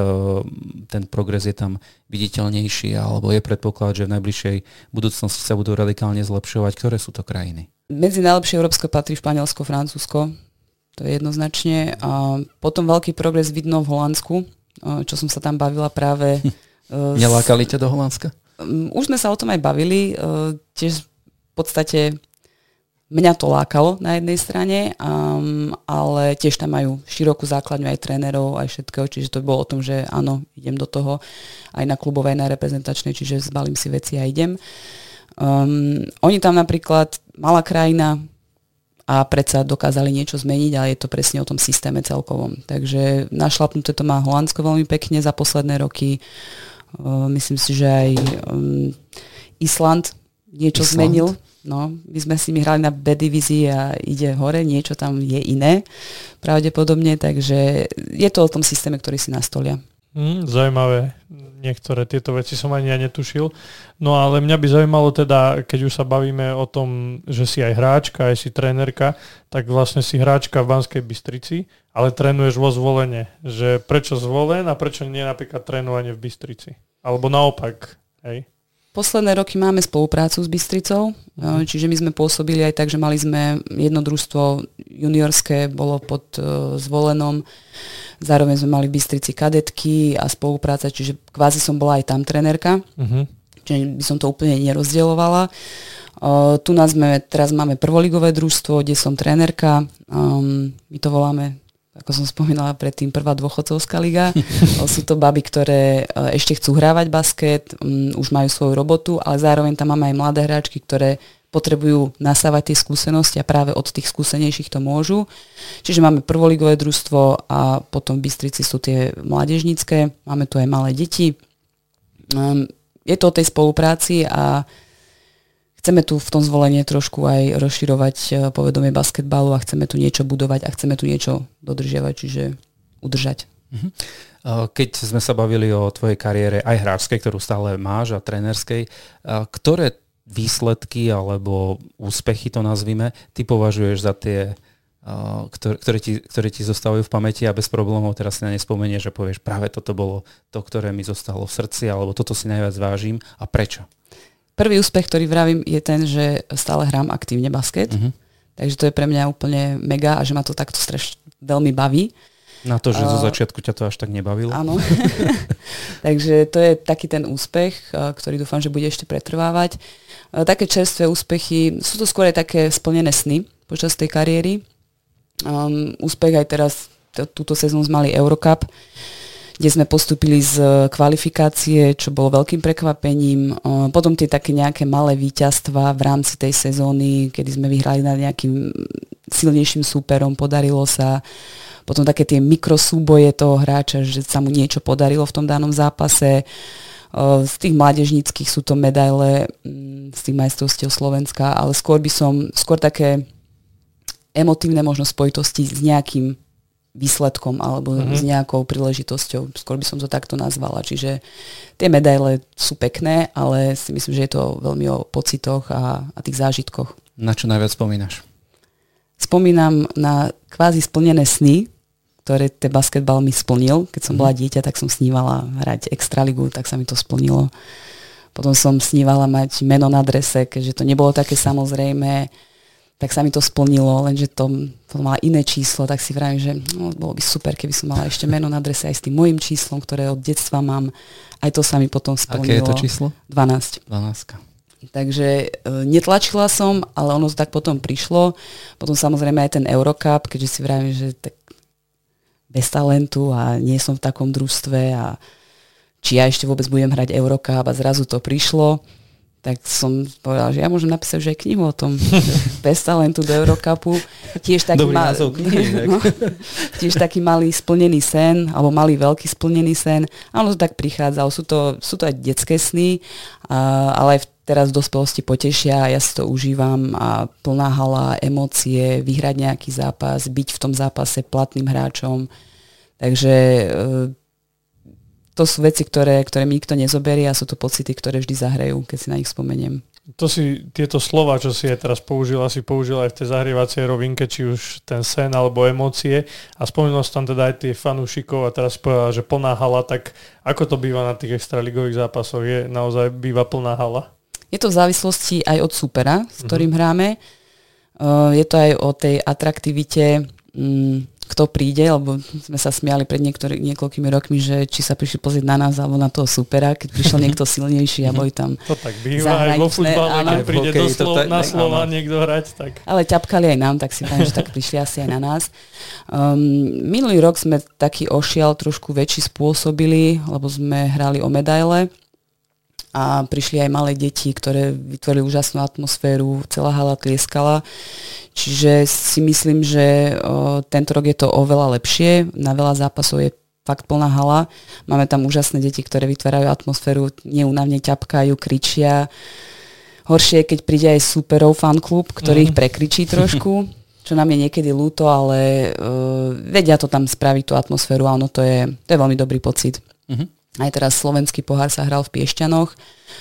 ten progres je tam viditeľnejší alebo je predpoklad, že v najbližšej budúcnosti sa budú radikálne zlepšovať. Ktoré sú to krajiny? Medzi najlepšie Európske patrí Španielsko, Francúzsko, to je jednoznačne. A potom veľký progres vidno v Holandsku, čo som sa tam bavila práve. E, Nelákali ťa do Holandska? Už sme sa o tom aj bavili. E, tiež v podstate mňa to lákalo na jednej strane, um, ale tiež tam majú širokú základňu aj trénerov, aj všetkého, čiže to bolo o tom, že áno, idem do toho aj na klubovej, aj na reprezentačnej, čiže zbalím si veci a idem. Um, oni tam napríklad, malá krajina, a predsa dokázali niečo zmeniť, ale je to presne o tom systéme celkovom. Takže našlapnuté to má Holandsko veľmi pekne za posledné roky. Uh, myslím si, že aj um, Island niečo Island. zmenil. No, my sme si my hrali na B divízii a ide hore, niečo tam je iné pravdepodobne, takže je to o tom systéme, ktorý si nastolia. Mm, zaujímavé. Niektoré tieto veci som ani ja netušil. No ale mňa by zaujímalo teda, keď už sa bavíme o tom, že si aj hráčka, aj si trénerka, tak vlastne si hráčka v Banskej Bystrici, ale trénuješ vo zvolenie. Že prečo zvolen a prečo nie napríklad trénovanie v Bystrici? Alebo naopak, hej? Posledné roky máme spoluprácu s Bystricou, mhm. čiže my sme pôsobili aj tak, že mali sme jedno družstvo juniorské, bolo pod uh, zvolenom, zároveň sme mali v Bystrici kadetky a spolupráca, čiže kvázi som bola aj tam trenérka, uh-huh. čiže by som to úplne nerozdielovala. Uh, tu nás sme, teraz máme prvoligové družstvo, kde som trenérka, um, my to voláme ako som spomínala predtým, prvá dôchodcovská liga. Sú to baby, ktoré e, ešte chcú hrávať basket, um, už majú svoju robotu, ale zároveň tam máme aj mladé hráčky, ktoré potrebujú nasávať tie skúsenosti a práve od tých skúsenejších to môžu. Čiže máme prvoligové družstvo a potom v Bystrici sú tie mládežnícke, máme tu aj malé deti. Um, je to o tej spolupráci a chceme tu v tom zvolenie trošku aj rozširovať e, povedomie basketbalu a chceme tu niečo budovať a chceme tu niečo dodržiavať, čiže udržať. Mhm. Keď sme sa bavili o tvojej kariére aj hráčskej, ktorú stále máš a trénerskej, ktoré výsledky alebo úspechy to nazvime, ty považuješ za tie, ktoré, ktoré, ti, ktoré ti zostávajú v pamäti a bez problémov teraz si na ne spomenieš, že povieš práve toto bolo to, ktoré mi zostalo v srdci alebo toto si najviac vážim a prečo? Prvý úspech, ktorý vravím, je ten, že stále hrám aktívne basket. Uh-huh. Takže to je pre mňa úplne mega a že ma to takto strašne veľmi baví. Na to, že uh, zo začiatku ťa to až tak nebavilo? Áno. Takže to je taký ten úspech, ktorý dúfam, že bude ešte pretrvávať. Také čerstvé úspechy, sú to skôr aj také splnené sny počas tej kariéry. Um, úspech aj teraz, túto sezónu sme mali Eurocup, kde sme postupili z e, kvalifikácie, čo bolo veľkým prekvapením. Potom tie také nejaké malé víťazstva v rámci tej sezóny, kedy sme vyhrali nad nejakým silnejším súperom, podarilo sa. Potom také tie mikrosúboje toho hráča, že sa mu niečo podarilo v tom danom zápase. Z tých mládežníckých sú to medaile mm, z tých majstrovstiev Slovenska, ale skôr by som, skôr také emotívne možno spojitosti s nejakým výsledkom alebo mm-hmm. s nejakou príležitosťou. Skôr by som to takto nazvala. Čiže tie medaile sú pekné, ale si myslím, že je to veľmi o pocitoch a, a tých zážitkoch. Na čo najviac spomínaš? Spomínam na kvázi splnené sny, ktoré ten basketbal mi splnil. Keď som mm-hmm. bola dieťa, tak som snívala hrať extraligu, tak sa mi to splnilo. Potom som snívala mať meno na drese, keďže to nebolo také samozrejme tak sa mi to splnilo, lenže to, to mala iné číslo, tak si vravím, že no, bolo by super, keby som mala ešte meno na adrese aj s tým môjim číslom, ktoré od detstva mám. Aj to sa mi potom splnilo. Aké je to číslo? 12. 12. Takže e, netlačila som, ale ono tak potom prišlo. Potom samozrejme aj ten Eurocup, keďže si vravím, že tak bez talentu a nie som v takom družstve a či ja ešte vôbec budem hrať Eurocup a zrazu to prišlo tak som povedala, že ja môžem napísať už aj knihu o tom, bez talentu do Eurocupu. Tiež taký, ma- knihy, no, tiež taký malý splnený sen, alebo malý veľký splnený sen. A ono to tak prichádza. Sú to, sú to aj detské sny, a, ale aj teraz v dospelosti potešia, ja si to užívam a plná hala, emócie, vyhrať nejaký zápas, byť v tom zápase platným hráčom. Takže e, to sú veci, ktoré, ktoré mi nikto nezoberie a sú to pocity, ktoré vždy zahrajú, keď si na nich spomeniem. To si, tieto slova, čo si aj teraz použila, si použila aj v tej zahrievacej rovinke, či už ten sen alebo emócie. A spomenul si tam teda aj tie fanúšikov a teraz povedala, že plná hala, tak ako to býva na tých extraligových zápasoch? Je naozaj býva plná hala? Je to v závislosti aj od supera, s ktorým uh-huh. hráme. Uh, je to aj o tej atraktivite um, kto príde, lebo sme sa smiali pred niektorý, niekoľkými rokmi, že či sa prišli pozrieť na nás alebo na toho supera, keď prišiel niekto silnejší a boli tam To tak býva aj vo futbale, keď príde do slov, tak, na slova áno. niekto hrať. Tak. Ale ťapkali aj nám, tak si poviem, že tak prišli asi aj na nás. Um, minulý rok sme taký ošial trošku väčší spôsobili, lebo sme hrali o medaile a prišli aj malé deti, ktoré vytvorili úžasnú atmosféru, celá hala tlieskala. Čiže si myslím, že o, tento rok je to oveľa lepšie, na veľa zápasov je fakt plná hala. Máme tam úžasné deti, ktoré vytvárajú atmosféru, neúnavne ťapkajú, kričia. Horšie je, keď príde aj superov fanklub, ktorý mm. ich prekričí trošku, čo nám je niekedy ľúto, ale uh, vedia to tam spraviť, tú atmosféru a ono to je, to je veľmi dobrý pocit. Mm-hmm. Aj teraz slovenský pohár sa hral v Piešťanoch.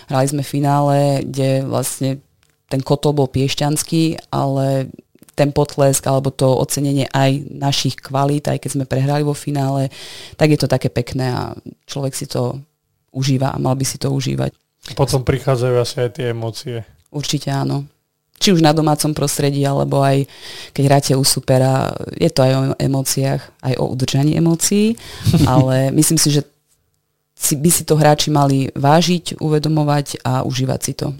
Hrali sme finále, kde vlastne ten kotol bol piešťanský, ale ten potlesk alebo to ocenenie aj našich kvalít, aj keď sme prehrali vo finále, tak je to také pekné a človek si to užíva a mal by si to užívať. Potom prichádzajú asi aj tie emócie. Určite áno. Či už na domácom prostredí, alebo aj keď hráte u supera, je to aj o emóciách, aj o udržaní emócií, ale myslím si, že si, by si to hráči mali vážiť, uvedomovať a užívať si to.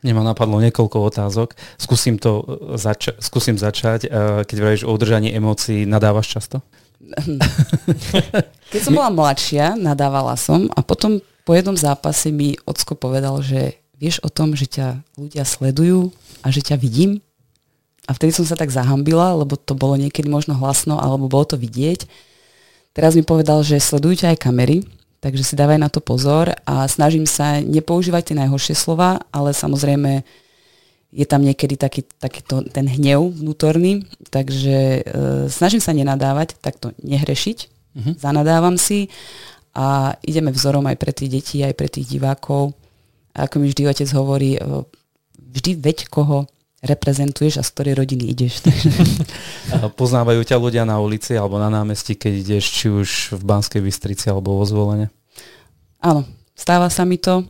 Mne ma napadlo niekoľko otázok. Skúsim to e, zača- skúsim začať. E, keď vravíš o udržaní emócií, nadávaš často? Keď som bola mladšia, nadávala som a potom po jednom zápase mi ocko povedal, že vieš o tom, že ťa ľudia sledujú a že ťa vidím? A vtedy som sa tak zahambila, lebo to bolo niekedy možno hlasno, alebo bolo to vidieť. Teraz mi povedal, že sledujú ťa aj kamery Takže si dávaj na to pozor a snažím sa nepoužívať tie najhoršie slova, ale samozrejme je tam niekedy taký, taký to, ten hnev vnútorný, takže e, snažím sa nenadávať, takto nehrešiť, uh-huh. zanadávam si a ideme vzorom aj pre tých detí, aj pre tých divákov. A ako mi vždy otec hovorí, e, vždy veď koho reprezentuješ a z ktorej rodiny ideš. poznávajú ťa ľudia na ulici alebo na námestí, keď ideš či už v Banskej Bystrici alebo vo zvolenie? Áno, stáva sa mi to.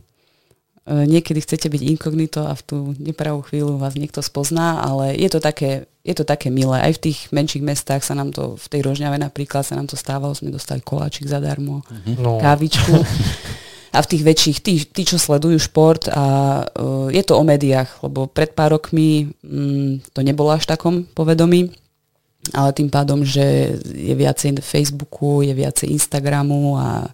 E, niekedy chcete byť inkognito a v tú nepravú chvíľu vás niekto spozná, ale je to také, je to také milé. Aj v tých menších mestách sa nám to, v tej Rožňave napríklad sa nám to stávalo, sme dostali koláčik zadarmo, mhm. no. kávičku. a v tých väčších, tí, tí čo sledujú šport a uh, je to o médiách, lebo pred pár rokmi um, to nebolo až takom povedomí, ale tým pádom, že je viacej Facebooku, je viacej Instagramu a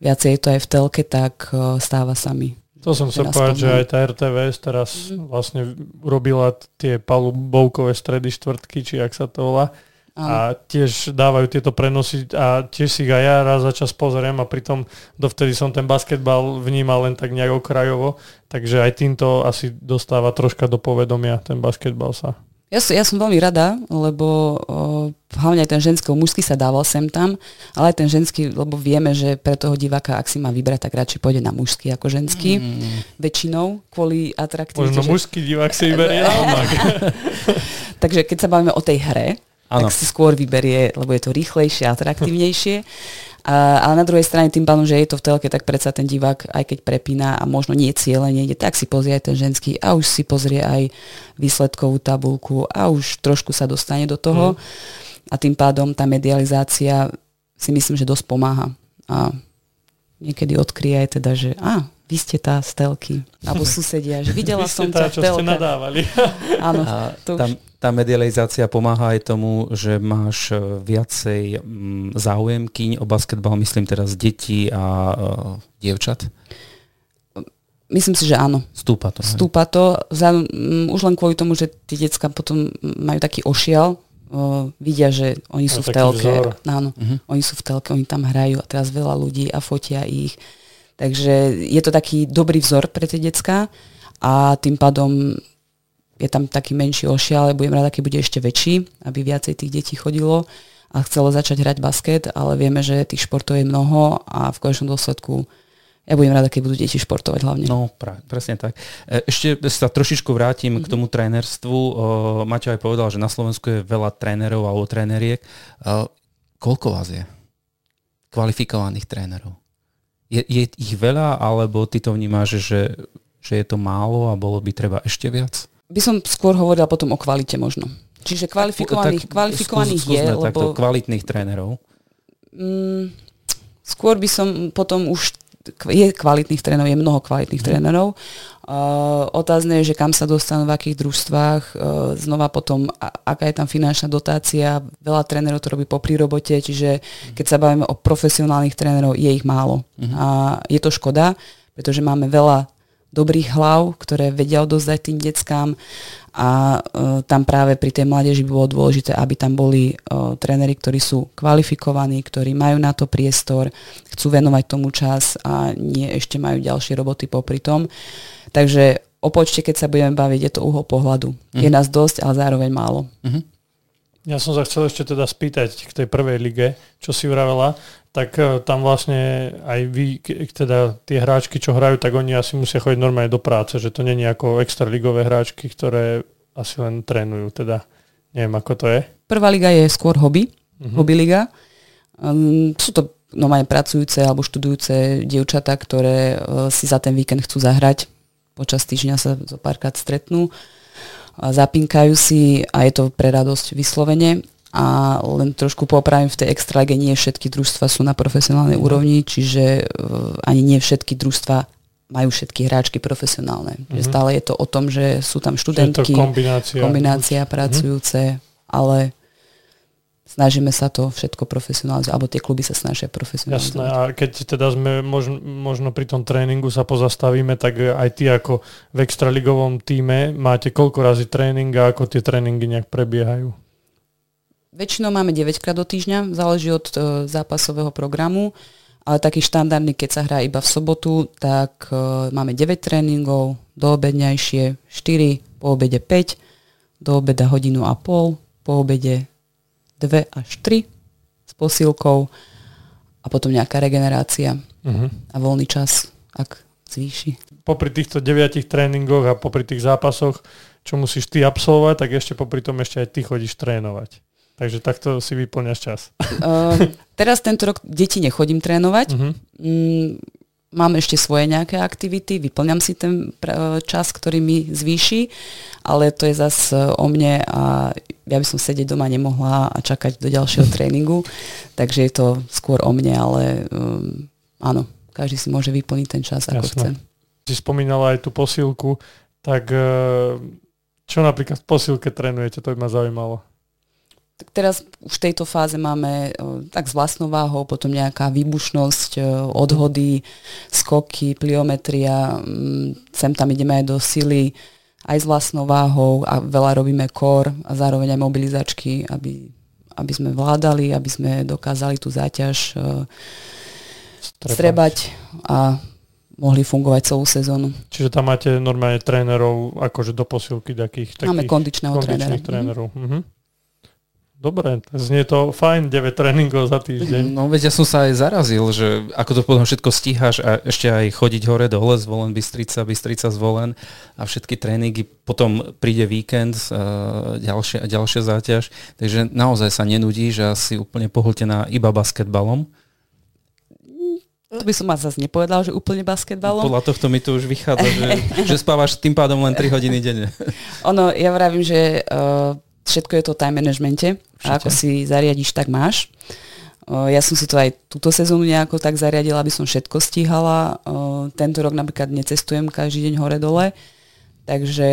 viacej je to aj v telke, tak uh, stáva sa mi. To som sa povedať, že aj tá RTVS teraz mm. vlastne robila tie palubovkové stredy štvrtky, či ak sa to volá, a tiež dávajú tieto prenosy a tiež si ich aj ja raz za čas pozriem a pritom dovtedy som ten basketbal vnímal len tak nejak okrajovo, takže aj týmto asi dostáva troška do povedomia ten basketbal sa. Ja, som, ja som veľmi rada, lebo o, hlavne aj ten ženský, mužský sa dával sem tam, ale aj ten ženský, lebo vieme, že pre toho diváka, ak si má vybrať, tak radšej pôjde na mužský ako ženský. Mm. Väčšinou, kvôli atraktivite. Možno že... mužský divák si vyberie Takže keď sa bavíme o tej hre, ano. tak si skôr vyberie, lebo je to rýchlejšie, atraktívnejšie. A, ale na druhej strane tým pádom, že je to v telke, tak predsa ten divák, aj keď prepína a možno nie cieľenie, ide, tak si pozrie aj ten ženský a už si pozrie aj výsledkovú tabulku a už trošku sa dostane do toho. Mm. A tým pádom tá medializácia si myslím, že dosť pomáha. A niekedy odkryje aj teda, že a, vy ste tá z telky, alebo susedia, že videla som tá, ťa v telke. Áno, to tam, tá medializácia pomáha aj tomu, že máš e, viacej mm, záujemkyň o basketbal, myslím teraz detí a uh, dievčat? Myslím si, že áno. Stúpa to. Stúpa to. Za, um, už len kvôli tomu, že tie decka potom majú taký ošial, uh, vidia, že oni sú v telke. Áno, uh-huh. oni sú v telke, oni tam hrajú a teraz veľa ľudí a fotia ich. Takže je to taký dobrý vzor pre tie decka a tým pádom je tam taký menší ošial, ale budem rada, keď bude ešte väčší, aby viacej tých detí chodilo a chcelo začať hrať basket, ale vieme, že tých športov je mnoho a v konečnom dôsledku ja budem rada, keď budú deti športovať hlavne. No, pra, presne tak. E, ešte sa trošičku vrátim mm-hmm. k mhm. tomu trénerstvu. Maťo aj povedal, že na Slovensku je veľa trénerov alebo tréneriek. E, koľko vás je? Kvalifikovaných trénerov. Je, je ich veľa, alebo ty to vnímaš, že, že je to málo a bolo by treba ešte viac? By som skôr hovorila potom o kvalite možno. Čiže kvalifikovaných, tak, kvalifikovaných skús, je, lebo... Takto, kvalitných trénerov. Mm, skôr by som potom už je kvalitných trénerov, je mnoho kvalitných mm. trénerov. Uh, otázne je, že kam sa dostanú, v akých družstvách, uh, znova potom, a, aká je tam finančná dotácia, veľa trénerov to robí po robote, čiže mm. keď sa bavíme o profesionálnych trénerov, je ich málo. Mm. A je to škoda, pretože máme veľa dobrých hlav, ktoré vedia odozdať tým deckám a uh, tam práve pri tej mládeži by bolo dôležité, aby tam boli uh, tréneri, ktorí sú kvalifikovaní, ktorí majú na to priestor, chcú venovať tomu čas a nie ešte majú ďalšie roboty popri tom. Takže o počte, keď sa budeme baviť, je to uhol pohľadu. Mm. Je mhm. nás dosť, ale zároveň málo. Mm-hmm. Ja som sa chcel ešte teda spýtať k tej prvej lige, čo si vravela, tak e, tam vlastne aj vy, teda tie hráčky, čo hrajú, tak oni asi musia chodiť normálne do práce, že to nie je ako extraligové hráčky, ktoré asi len trénujú, teda neviem, ako to je. Prvá liga je skôr hobby, uh-huh. hobby liga. Um, sú to normálne pracujúce alebo študujúce dievčatá, ktoré uh, si za ten víkend chcú zahrať. Počas týždňa sa zo párkrát stretnú. Uh, zapinkajú si a je to pre radosť vyslovene a len trošku popravím v tej extrage, nie všetky družstva sú na profesionálnej mm. úrovni, čiže uh, ani nie všetky družstva majú všetky hráčky profesionálne. Mm-hmm. Že stále je to o tom, že sú tam študentky, kombinácia, kombinácia pracujúce, mm-hmm. ale snažíme sa to všetko profesionalizovať, alebo tie kluby sa snažia profesionalizovať. Jasné, a keď teda sme možno, možno pri tom tréningu sa pozastavíme, tak aj ty ako v extraligovom týme máte koľko razy tréning a ako tie tréningy nejak prebiehajú? Väčšinou máme 9 krát do týždňa, záleží od uh, zápasového programu, ale taký štandardný, keď sa hrá iba v sobotu, tak uh, máme 9 tréningov, do obedňajšie 4, po obede 5, do obeda hodinu a pol, po obede dve až tri s posílkou a potom nejaká regenerácia uh-huh. a voľný čas, ak zvýši. Popri týchto deviatich tréningoch a popri tých zápasoch, čo musíš ty absolvovať, tak ešte popri tom ešte aj ty chodíš trénovať. Takže takto si vyplňaš čas. Uh, teraz tento rok deti nechodím trénovať. Uh-huh. Mm, mám ešte svoje nejaké aktivity, vyplňam si ten čas, ktorý mi zvýši, ale to je zase o mne a ja by som sedieť doma nemohla a čakať do ďalšieho tréningu, takže je to skôr o mne, ale um, áno, každý si môže vyplniť ten čas, ako Jasne. chce. Si spomínala aj tú posilku, tak uh, čo napríklad v posilke trénujete, to by ma zaujímalo teraz už v tejto fáze máme tak s vlastnou váhou, potom nejaká výbušnosť, odhody, skoky, pliometria, mm, sem tam ideme aj do sily, aj s vlastnou váhou a veľa robíme kor a zároveň aj mobilizačky, aby, aby sme vládali, aby sme dokázali tú záťaž uh, strebať. strebať a mohli fungovať celú sezónu. Čiže tam máte normálne trénerov akože do posilky takých, takých Máme kondičného kondičných trénera. trénerov. Mm-hmm. Dobre, znie to fajn, 9 tréningov za týždeň. No veď ja som sa aj zarazil, že ako to potom všetko stíhaš a ešte aj chodiť hore dole, zvolen Bystrica, Bystrica zvolen a všetky tréningy, potom príde víkend, uh, ďalšia, ďalšia záťaž, takže naozaj sa nenudíš a si úplne pohltená iba basketbalom. To by som ma zase nepovedal, že úplne basketbalom. Podľa tohto mi to už vychádza, že, že spávaš tým pádom len 3 hodiny denne. Ono, ja vravím, že uh, všetko je to o time managemente a ako si zariadiš, tak máš. Ja som si to aj túto sezónu nejako tak zariadila, aby som všetko stíhala. Tento rok napríklad necestujem každý deň hore-dole, takže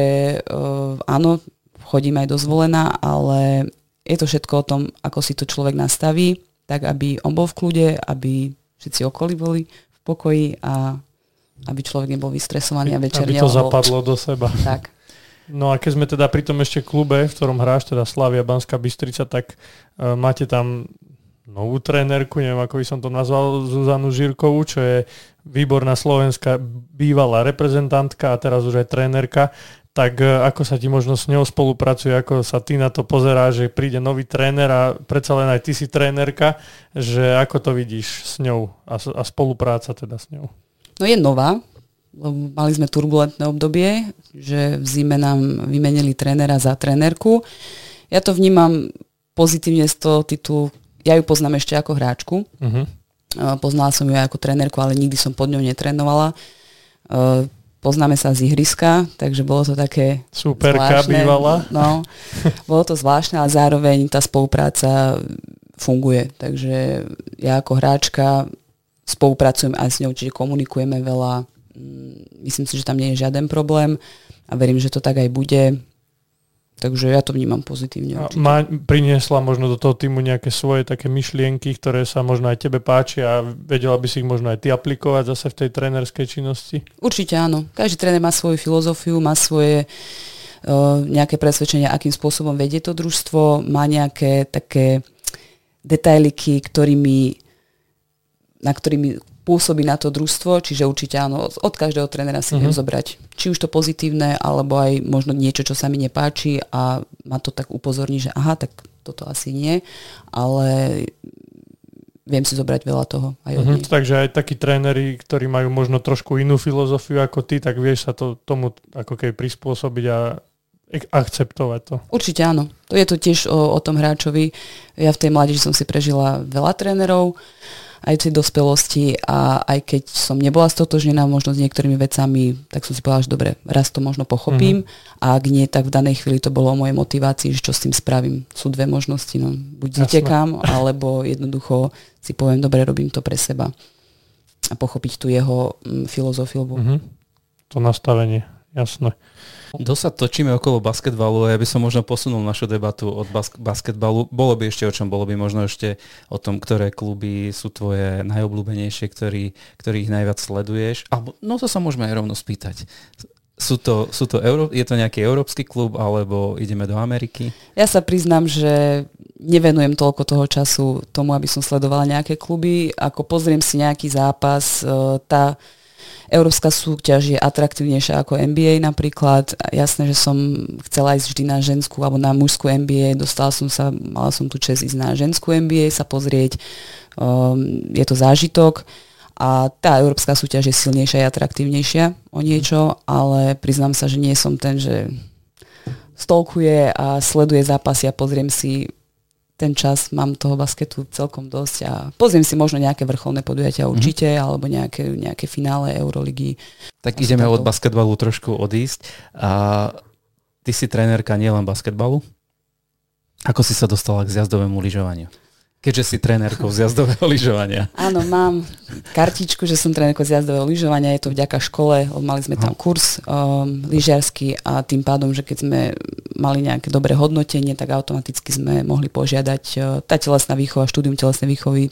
áno, chodím aj dozvolená, ale je to všetko o tom, ako si to človek nastaví, tak aby on bol v kľude, aby všetci okolí boli v pokoji a aby človek nebol vystresovaný a večer Aby to zapadlo do seba. Tak. No a keď sme teda pri tom ešte klube, v ktorom hráš, teda Slavia Banská Bystrica, tak uh, máte tam novú trénerku, neviem ako by som to nazval, Zuzanu Žirkovú, čo je výborná slovenská bývalá reprezentantka a teraz už aj trénerka tak e, ako sa ti možno s ňou spolupracuje, ako sa ty na to pozerá, že príde nový tréner a predsa len aj ty si trénerka, že ako to vidíš s ňou a, a spolupráca teda s ňou? No je nová, mali sme turbulentné obdobie, že v zime nám vymenili trénera za trénerku. Ja to vnímam pozitívne z toho titulu, ja ju poznám ešte ako hráčku, uh-huh. poznala som ju aj ako trénerku, ale nikdy som pod ňou netrénovala e, poznáme sa z ihriska, takže bolo to také Superka zvláštne. bývala. No, bolo to zvláštne, ale zároveň tá spolupráca funguje. Takže ja ako hráčka spolupracujem aj s ňou, čiže komunikujeme veľa. Mm, myslím si, že tam nie je žiaden problém a verím, že to tak aj bude. Takže ja to vnímam pozitívne. Má, priniesla možno do toho týmu nejaké svoje také myšlienky, ktoré sa možno aj tebe páčia a vedela by si ich možno aj ty aplikovať zase v tej trénerskej činnosti? Určite áno. Každý tréner má svoju filozofiu, má svoje uh, nejaké presvedčenia, akým spôsobom vedie to družstvo, má nejaké také detailiky, ktorými, na ktorými pôsobí na to družstvo, čiže určite áno, od každého trénera si uh-huh. viem zobrať či už to pozitívne, alebo aj možno niečo, čo sa mi nepáči a ma to tak upozorní, že aha, tak toto asi nie, ale viem si zobrať veľa toho aj uh-huh, Takže aj takí tréneri, ktorí majú možno trošku inú filozofiu ako ty, tak vieš sa to tomu ako keby prispôsobiť a akceptovať to. Určite áno. To je to tiež o, o tom hráčovi. Ja v tej mládeži som si prežila veľa trénerov, aj v tej dospelosti a aj keď som nebola stotožnená možno s niektorými vecami, tak som si povedala, že dobre, raz to možno pochopím mm-hmm. a ak nie, tak v danej chvíli to bolo o mojej motivácii, že čo s tým spravím. Sú dve možnosti, no, buď utekám, alebo jednoducho si poviem, dobre, robím to pre seba a pochopiť tú jeho mm, filozofiu. Mm-hmm. To nastavenie, jasné. Dosť točíme okolo basketbalu a ja by som možno posunul našu debatu od bas- basketbalu. Bolo by ešte o čom, bolo by možno ešte o tom, ktoré kluby sú tvoje najobľúbenejšie, ktorý, ktorých najviac sleduješ. Alebo, no to sa môžeme aj rovno spýtať. Sú to, sú to Euró- je to nejaký európsky klub alebo ideme do Ameriky? Ja sa priznám, že nevenujem toľko toho času tomu, aby som sledovala nejaké kluby. Ako pozriem si nejaký zápas, e, tá Európska súťaž je atraktívnejšia ako NBA napríklad. Jasné, že som chcela ísť vždy na ženskú alebo na mužskú NBA. Dostala som sa, mala som tu čas ísť na ženskú NBA sa pozrieť. Um, je to zážitok a tá európska súťaž je silnejšia a atraktívnejšia o niečo, ale priznám sa, že nie som ten, že stolkuje a sleduje zápasy a pozriem si ten čas mám toho basketu celkom dosť a pozriem si možno nejaké vrcholné podujatia mhm. určite, mm-hmm. alebo nejaké, nejaké finále Euroligy. Tak ideme od basketbalu trošku odísť. A ty si trénerka nielen basketbalu. Ako si sa dostala k zjazdovému lyžovaniu? Keďže si trénerkou zjazdového lyžovania. Áno, mám kartičku, že som trénerkou zjazdového lyžovania, je to vďaka škole, mali sme tam kurz um, lyžiarsky a tým pádom, že keď sme mali nejaké dobré hodnotenie, tak automaticky sme mohli požiadať uh, tá telesná výchova, štúdium telesnej výchovy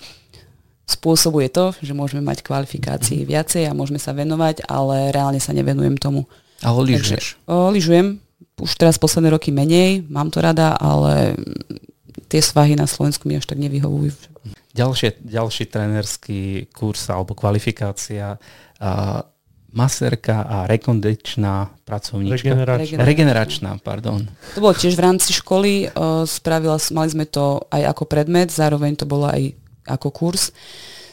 spôsobuje to, že môžeme mať kvalifikácií viacej a môžeme sa venovať, ale reálne sa nevenujem tomu. Ale lyžuješ? Lyžujem, už teraz posledné roky menej, mám to rada, ale tie svahy na Slovensku mi až tak nevyhovujú. Ďalšie, ďalší trénerský kurz alebo kvalifikácia uh, maserka a rekondičná pracovníčka. Regeneračná. Regeneračná, pardon. To bolo tiež v rámci školy, uh, spravila, mali sme to aj ako predmet, zároveň to bolo aj ako kurz.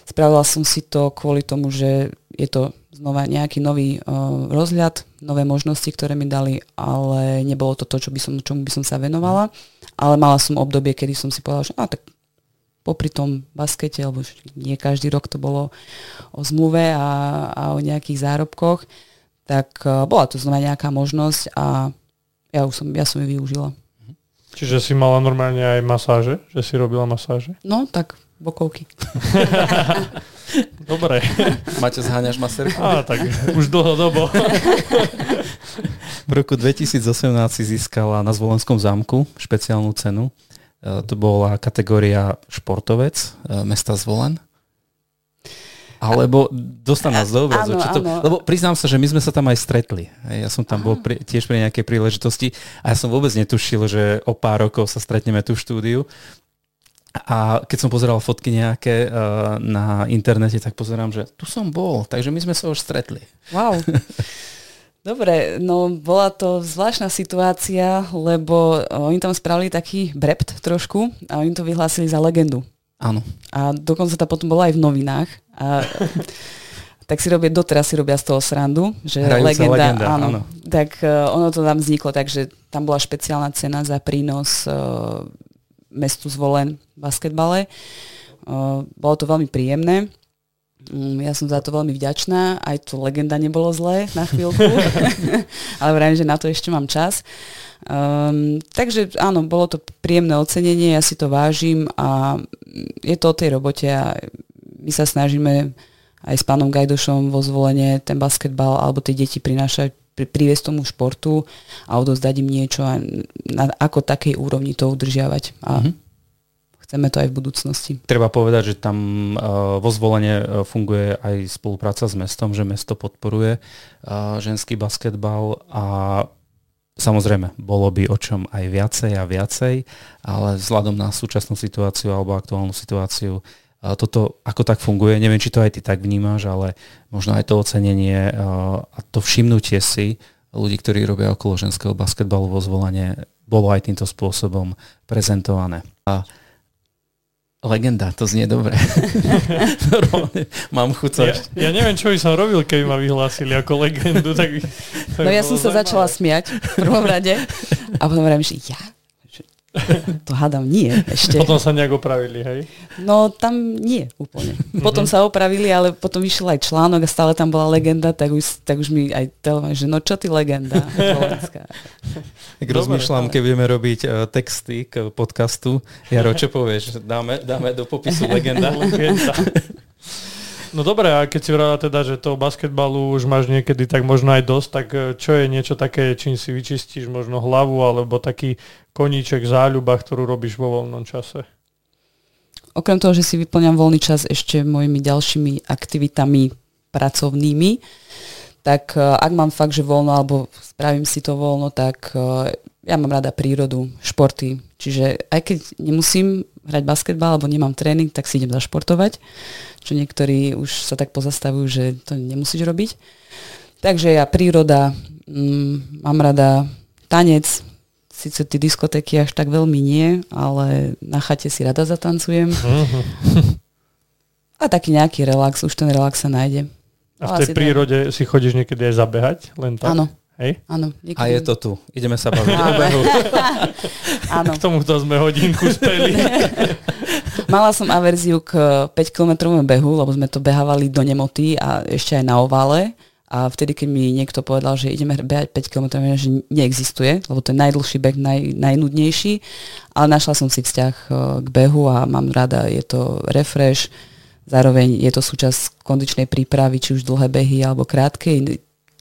Spravila som si to kvôli tomu, že je to znova nejaký nový uh, rozhľad, nové možnosti, ktoré mi dali, ale nebolo to to, čo by som, čomu by som sa venovala. Ale mala som obdobie, kedy som si povedala, že a, tak popri tom baskete, alebo nie každý rok to bolo o zmluve a, a o nejakých zárobkoch, tak uh, bola to znova nejaká možnosť a ja už som, ja som ju využila. Čiže si mala normálne aj masáže? Že si robila masáže? No, tak bokovky. Dobre. Máte zháňaš maserku? Á, tak už dlhodobo. v roku 2018 si získala na Zvolenskom zámku špeciálnu cenu E, to bola kategória športovec e, mesta Zvolen. Alebo dostan nás do obrazu. Áno, to, lebo priznám sa, že my sme sa tam aj stretli. Ja som tam bol pri, tiež pri nejakej príležitosti a ja som vôbec netušil, že o pár rokov sa stretneme tu v štúdiu. A keď som pozeral fotky nejaké uh, na internete, tak pozerám, že tu som bol, takže my sme sa už stretli. Wow. Dobre, no bola to zvláštna situácia, lebo oni tam spravili taký brept trošku a oni to vyhlásili za legendu. Áno. A dokonca to potom bolo aj v novinách. A, tak si robia, doteraz si robia z toho srandu, že Hrajúca legenda, legenda áno, áno. Tak uh, ono to tam vzniklo, takže tam bola špeciálna cena za prínos uh, mestu zvolen v basketbale. Uh, bolo to veľmi príjemné. Mm, ja som za to veľmi vďačná, aj to legenda nebolo zlé na chvíľku, ale vrajím, že na to ešte mám čas. Um, takže áno, bolo to príjemné ocenenie, ja si to vážim a je to o tej robote a my sa snažíme aj s pánom Gajdošom vo zvolenie ten basketbal alebo tie deti prinášať pri, priviesť tomu športu a odozdať im niečo a na ako takej úrovni to udržiavať. A mm-hmm chceme to aj v budúcnosti. Treba povedať, že tam uh, vo zvolenie uh, funguje aj spolupráca s mestom, že mesto podporuje uh, ženský basketbal a Samozrejme, bolo by o čom aj viacej a viacej, ale vzhľadom na súčasnú situáciu alebo aktuálnu situáciu toto ako tak funguje. Neviem, či to aj ty tak vnímaš, ale možno aj to ocenenie a to všimnutie si ľudí, ktorí robia okolo ženského basketbalu vo zvolenie, bolo aj týmto spôsobom prezentované. A Legenda, to znie dobre. mám chuť ja, ja neviem, čo by som robil, keby ma vyhlásili ako legendu. Tak, tak no ja som sa zaujímavé. začala smiať v prvom rade a potom hovorím, že ja? To hádam nie ešte. Potom sa nejak opravili, hej? No tam nie úplne. Potom sa opravili, ale potom vyšiel aj článok a stále tam bola legenda, tak už, tak už mi aj telefonuje, že no čo ty legenda Tak rozmýšľam, keď budeme robiť uh, texty k podcastu. Jaro, čo povieš? Dáme, dáme do popisu legenda. legenda. No dobré, a keď si vrala teda, že toho basketbalu už máš niekedy tak možno aj dosť, tak e, čo je niečo také, čím si vyčistíš možno hlavu, alebo taký koníček, záľuba, ktorú robíš vo voľnom čase? Okrem toho, že si vyplňam voľný čas ešte mojimi ďalšími aktivitami pracovnými, tak e, ak mám fakt, že voľno, alebo spravím si to voľno, tak e, ja mám rada prírodu, športy. Čiže aj keď nemusím hrať basketbal alebo nemám tréning, tak si idem zašportovať, čo niektorí už sa tak pozastavujú, že to nemusíš robiť. Takže ja príroda, mm, mám rada tanec, síce tie diskotéky až tak veľmi nie, ale na chate si rada zatancujem. Uh-huh. A taký nejaký relax, už ten relax sa nájde. A v tej prírode to... si chodíš niekedy aj zabehať? Len tak? Áno. Hej? Áno. Niekedy... A je to tu. Ideme sa baviť o behu. Áno. K tomuto sme hodinku speli. Mala som averziu k 5-kilometrovému behu, lebo sme to behávali do nemoty a ešte aj na ovále. A vtedy, keď mi niekto povedal, že ideme behať 5 km, že neexistuje, lebo to je najdlhší beh, naj, najnudnejší. Ale našla som si vzťah e, k behu a mám rada, je to refresh, zároveň je to súčasť kondičnej prípravy, či už dlhé behy alebo krátke.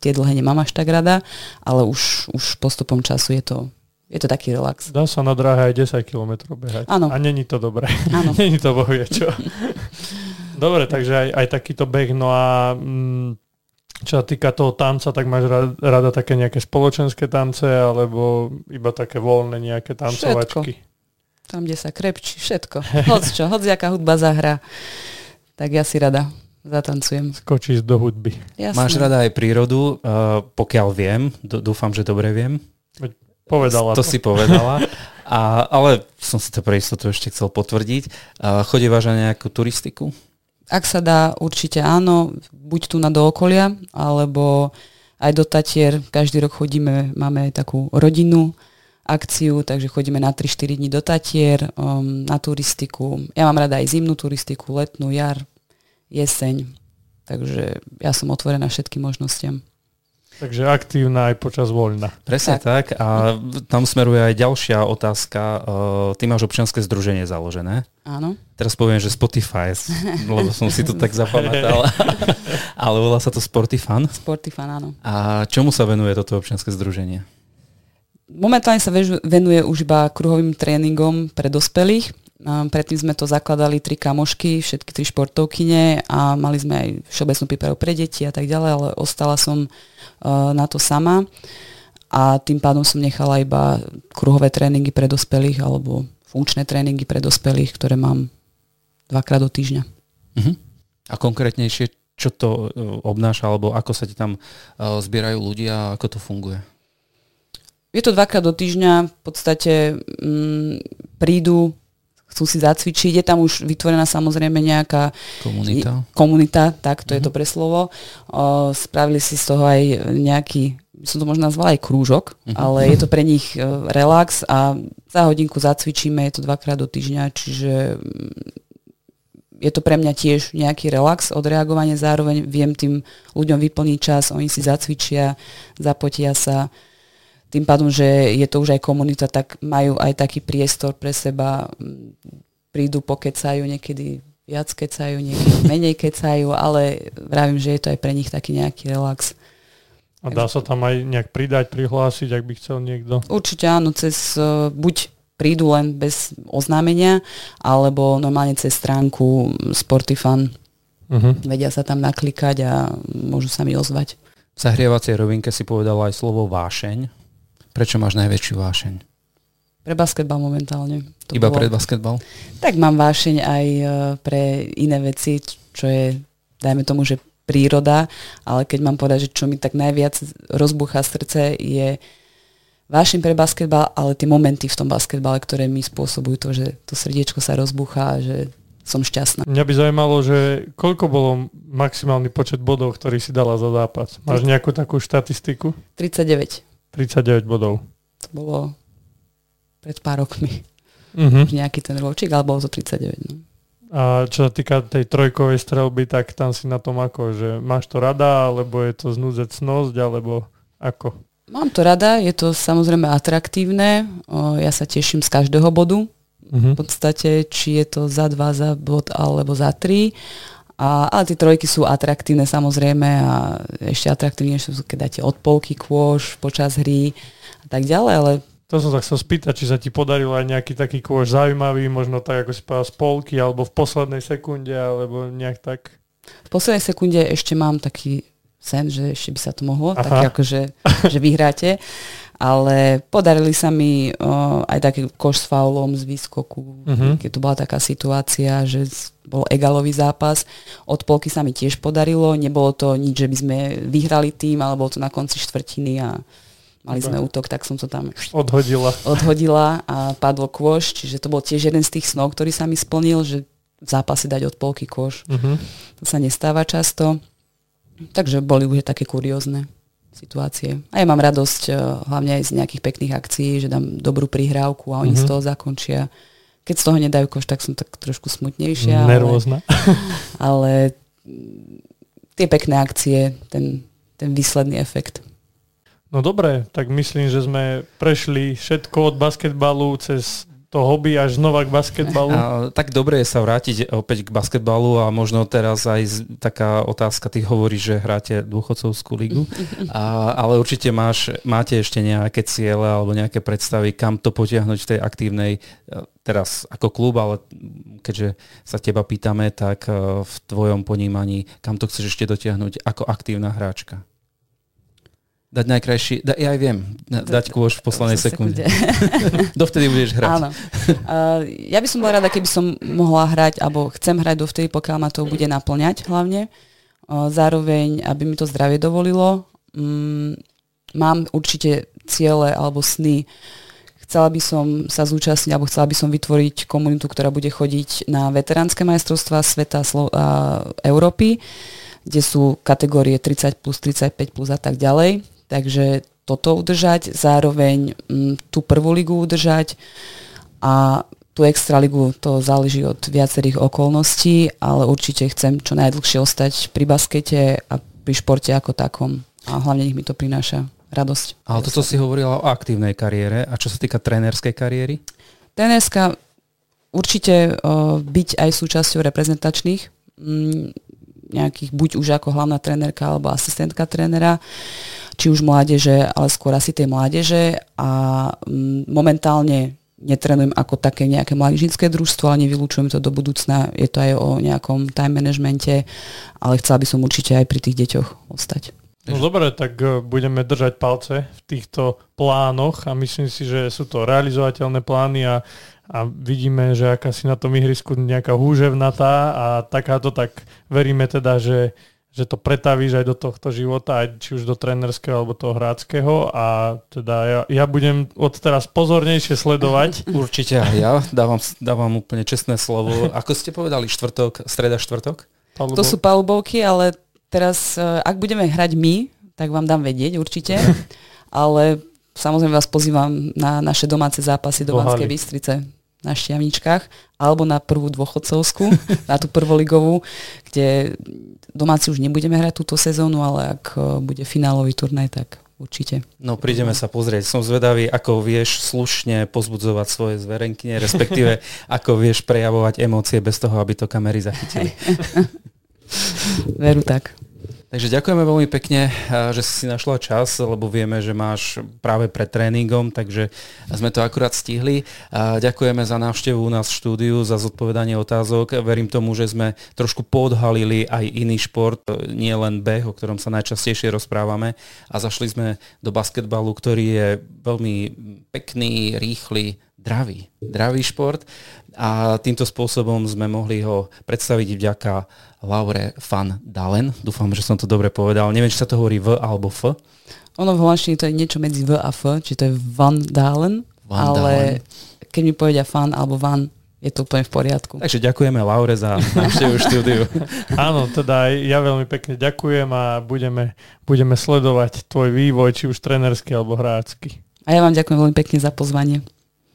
Tie dlhé nemám až tak rada, ale už, už postupom času je to je to taký relax. Dá sa na dráhe aj 10 km behať. Áno. A není to dobré. Áno. není to bohuje čo. Dobre, takže aj, aj takýto beh. No a mm, čo sa týka toho tanca, tak máš rada, rada také nejaké spoločenské tance alebo iba také voľné nejaké tancovačky? Všetko. Tam, kde sa krepčí, všetko. Hoď čo, hoď hudba zahra, tak ja si rada zatancujem. Skočíš do hudby. Jasné. Máš rada aj prírodu, uh, pokiaľ viem, d- dúfam, že dobre viem. Povedala to. To si povedala. A, ale som si to pre istotu ešte chcel potvrdiť. Uh, chodívaš na nejakú turistiku? Ak sa dá, určite áno. Buď tu na do okolia, alebo aj do Tatier. Každý rok chodíme, máme aj takú rodinu akciu, takže chodíme na 3-4 dní do Tatier, um, na turistiku. Ja mám rada aj zimnú turistiku, letnú, jar, jeseň. Takže ja som otvorená všetkým možnostiam. Takže aktívna aj počas voľna. Presne tak. tak. A tam smeruje aj ďalšia otázka. Ty máš občianske združenie založené. Áno. Teraz poviem, že Spotify, lebo som si to tak zapamätal. Ale volá sa to Sportifan. Sportifan, áno. A čomu sa venuje toto občianske združenie? Momentálne sa venuje už iba kruhovým tréningom pre dospelých. Predtým sme to zakladali tri kamošky, všetky tri športovkyne a mali sme aj všeobecnú prípravu pre deti a tak ďalej, ale ostala som na to sama a tým pádom som nechala iba kruhové tréningy pre dospelých alebo funkčné tréningy pre dospelých, ktoré mám dvakrát do týždňa. Uh-huh. A konkrétnejšie, čo to e, obnáša, alebo ako sa ti tam uh, zbierajú ľudia a ako to funguje? Je to dvakrát do týždňa, v podstate mm, prídu, chcú si zacvičiť, je tam už vytvorená samozrejme nejaká komunita, komunita tak to mm-hmm. je to mhm. pre slovo. O, spravili si z toho aj nejaký, som to možno nazvala aj krúžok, mm-hmm. ale je to pre nich e, relax a za hodinku zacvičíme, je to dvakrát do týždňa, čiže mm, je to pre mňa tiež nejaký relax, odreagovanie, zároveň viem tým ľuďom vyplniť čas, oni si zacvičia, zapotia sa, tým pádom, že je to už aj komunita, tak majú aj taký priestor pre seba, prídu, pokecajú, niekedy viac kecajú, niekedy menej kecajú, ale vravím, že je to aj pre nich taký nejaký relax. A dá sa tam aj nejak pridať, prihlásiť, ak by chcel niekto? Určite áno, cez uh, buď prídu len bez oznámenia, alebo normálne cez stránku Sportifan. Uh-huh. Vedia sa tam naklikať a môžu sa mi ozvať. V zahrievacej rovinke si povedala aj slovo vášeň. Prečo máš najväčšiu vášeň? Pre basketbal momentálne. To Iba bolo... pre basketbal? Tak mám vášeň aj e, pre iné veci, čo je, dajme tomu, že príroda, ale keď mám povedať, že čo mi tak najviac rozbuchá srdce, je vášeň pre basketbal, ale tie momenty v tom basketbale, ktoré mi spôsobujú to, že to srdiečko sa rozbuchá, že som šťastná. Mňa by zaujímalo, že koľko bolo maximálny počet bodov, ktorý si dala za zápas? Máš nejakú takú štatistiku? 39. 39 bodov. To bolo pred pár rokmi. Uh-huh. nejaký ten ročík, ale bolo to 39. No. A čo sa týka tej trojkovej strelby, tak tam si na tom ako, že máš to rada, alebo je to znúzecnosť, alebo ako? Mám to rada, je to samozrejme atraktívne, o, ja sa teším z každého bodu, uh-huh. v podstate, či je to za dva, za bod alebo za tri. A, ale tie trojky sú atraktívne samozrejme a ešte atraktívnejšie sú, keď dáte odpolky, kôž počas hry a tak ďalej, ale to som sa chcel spýtať, či sa ti podarilo aj nejaký taký kôž zaujímavý, možno tak, ako si povedal, z polky, alebo v poslednej sekunde, alebo nejak tak? V poslednej sekunde ešte mám taký sen, že ešte by sa to mohlo, Aha. tak akože, že vyhráte ale podarili sa mi uh, aj taký koš s faulom z výskoku, uh-huh. keď tu bola taká situácia, že bol egalový zápas. Od polky sa mi tiež podarilo, nebolo to nič, že by sme vyhrali tým, ale bolo to na konci štvrtiny a mali sme útok, tak som to tam odhodila. odhodila a padlo kôš, čiže to bol tiež jeden z tých snov, ktorý sa mi splnil, že v zápase dať od polky kôš. Uh-huh. To sa nestáva často. Takže boli už také kuriózne situácie. A ja mám radosť uh, hlavne aj z nejakých pekných akcií, že dám dobrú prihrávku a oni mm-hmm. z toho zakončia. Keď z toho nedajú koš, tak som tak trošku smutnejšia. Nervózna. Ale, ale tie pekné akcie, ten, ten výsledný efekt. No dobre, tak myslím, že sme prešli všetko od basketbalu cez to hobby až znova k basketbalu? A, tak dobre je sa vrátiť opäť k basketbalu a možno teraz aj z, taká otázka, ty hovoríš, že hráte dôchodcovskú ligu, a, ale určite máš, máte ešte nejaké ciele alebo nejaké predstavy, kam to potiahnuť v tej aktívnej, e, teraz ako klub, ale keďže sa teba pýtame, tak e, v tvojom ponímaní, kam to chceš ešte dotiahnuť ako aktívna hráčka? Dať najkrajší, da, ja aj viem, dať kôž v poslednej sekunde. dovtedy budeš hrať. Áno. Uh, ja by som bola rada, keby som mohla hrať, alebo chcem hrať dovtedy, pokiaľ ma to bude naplňať hlavne. Uh, zároveň, aby mi to zdravie dovolilo. Um, mám určite ciele alebo sny. Chcela by som sa zúčastniť, alebo chcela by som vytvoriť komunitu, ktorá bude chodiť na veteránske majstrovstvá sveta Slo- a Európy, kde sú kategórie 30 plus, 35 plus a tak ďalej Takže toto udržať, zároveň m, mm, tú prvú ligu udržať a tú extraligu to záleží od viacerých okolností, ale určite chcem čo najdlhšie ostať pri baskete a pri športe ako takom. A hlavne nech mi to prináša radosť. Ale toto si hovorila o aktívnej kariére. A čo sa týka trénerskej kariéry? Trénerská určite uh, byť aj súčasťou reprezentačných, m, nejakých buď už ako hlavná trénerka alebo asistentka trénera či už mládeže, ale skôr asi tej mládeže a mm, momentálne netrenujem ako také nejaké mládežnické družstvo, ale nevylučujem to do budúcna. Je to aj o nejakom time managemente, ale chcela by som určite aj pri tých deťoch ostať. No dobre, tak e, budeme držať palce v týchto plánoch a myslím si, že sú to realizovateľné plány a, a vidíme, že aká si na tom ihrisku nejaká húževnatá a takáto, tak veríme teda, že že to pretavíš aj do tohto života, aj či už do trenerského alebo toho hráckého a teda ja, ja budem od teraz pozornejšie sledovať. Určite aj ja, dávam, dávam úplne čestné slovo. Ako ste povedali, štvrtok, streda štvrtok? Palubov. To sú palubovky, ale teraz, e, ak budeme hrať my, tak vám dám vedieť určite, ale samozrejme vás pozývam na naše domáce zápasy do Banskej Bystrice na Šťavničkách alebo na prvú dôchodcovskú, na tú prvoligovú, kde domáci už nebudeme hrať túto sezónu, ale ak e, bude finálový turnaj, tak určite. No prídeme sa pozrieť. Som zvedavý, ako vieš slušne pozbudzovať svoje zverenky, respektíve ako vieš prejavovať emócie bez toho, aby to kamery zachytili. Veru tak. Takže ďakujeme veľmi pekne, že si našla čas, lebo vieme, že máš práve pred tréningom, takže sme to akurát stihli. Ďakujeme za návštevu u nás v štúdiu, za zodpovedanie otázok. Verím tomu, že sme trošku podhalili aj iný šport, nie len beh, o ktorom sa najčastejšie rozprávame. A zašli sme do basketbalu, ktorý je veľmi pekný, rýchly, dravý, dravý šport a týmto spôsobom sme mohli ho predstaviť vďaka Laure van Dalen. Dúfam, že som to dobre povedal. Neviem, či sa to hovorí V alebo F. Ono v holandštine to je niečo medzi V a F, či to je Van Dalen, van ale Dalen. keď mi povedia fan alebo van, je to úplne v poriadku. Takže ďakujeme Laure za návštevu štúdiu. Áno, teda ja veľmi pekne ďakujem a budeme, budeme sledovať tvoj vývoj, či už trenerský alebo hrácky. A ja vám ďakujem veľmi pekne za pozvanie.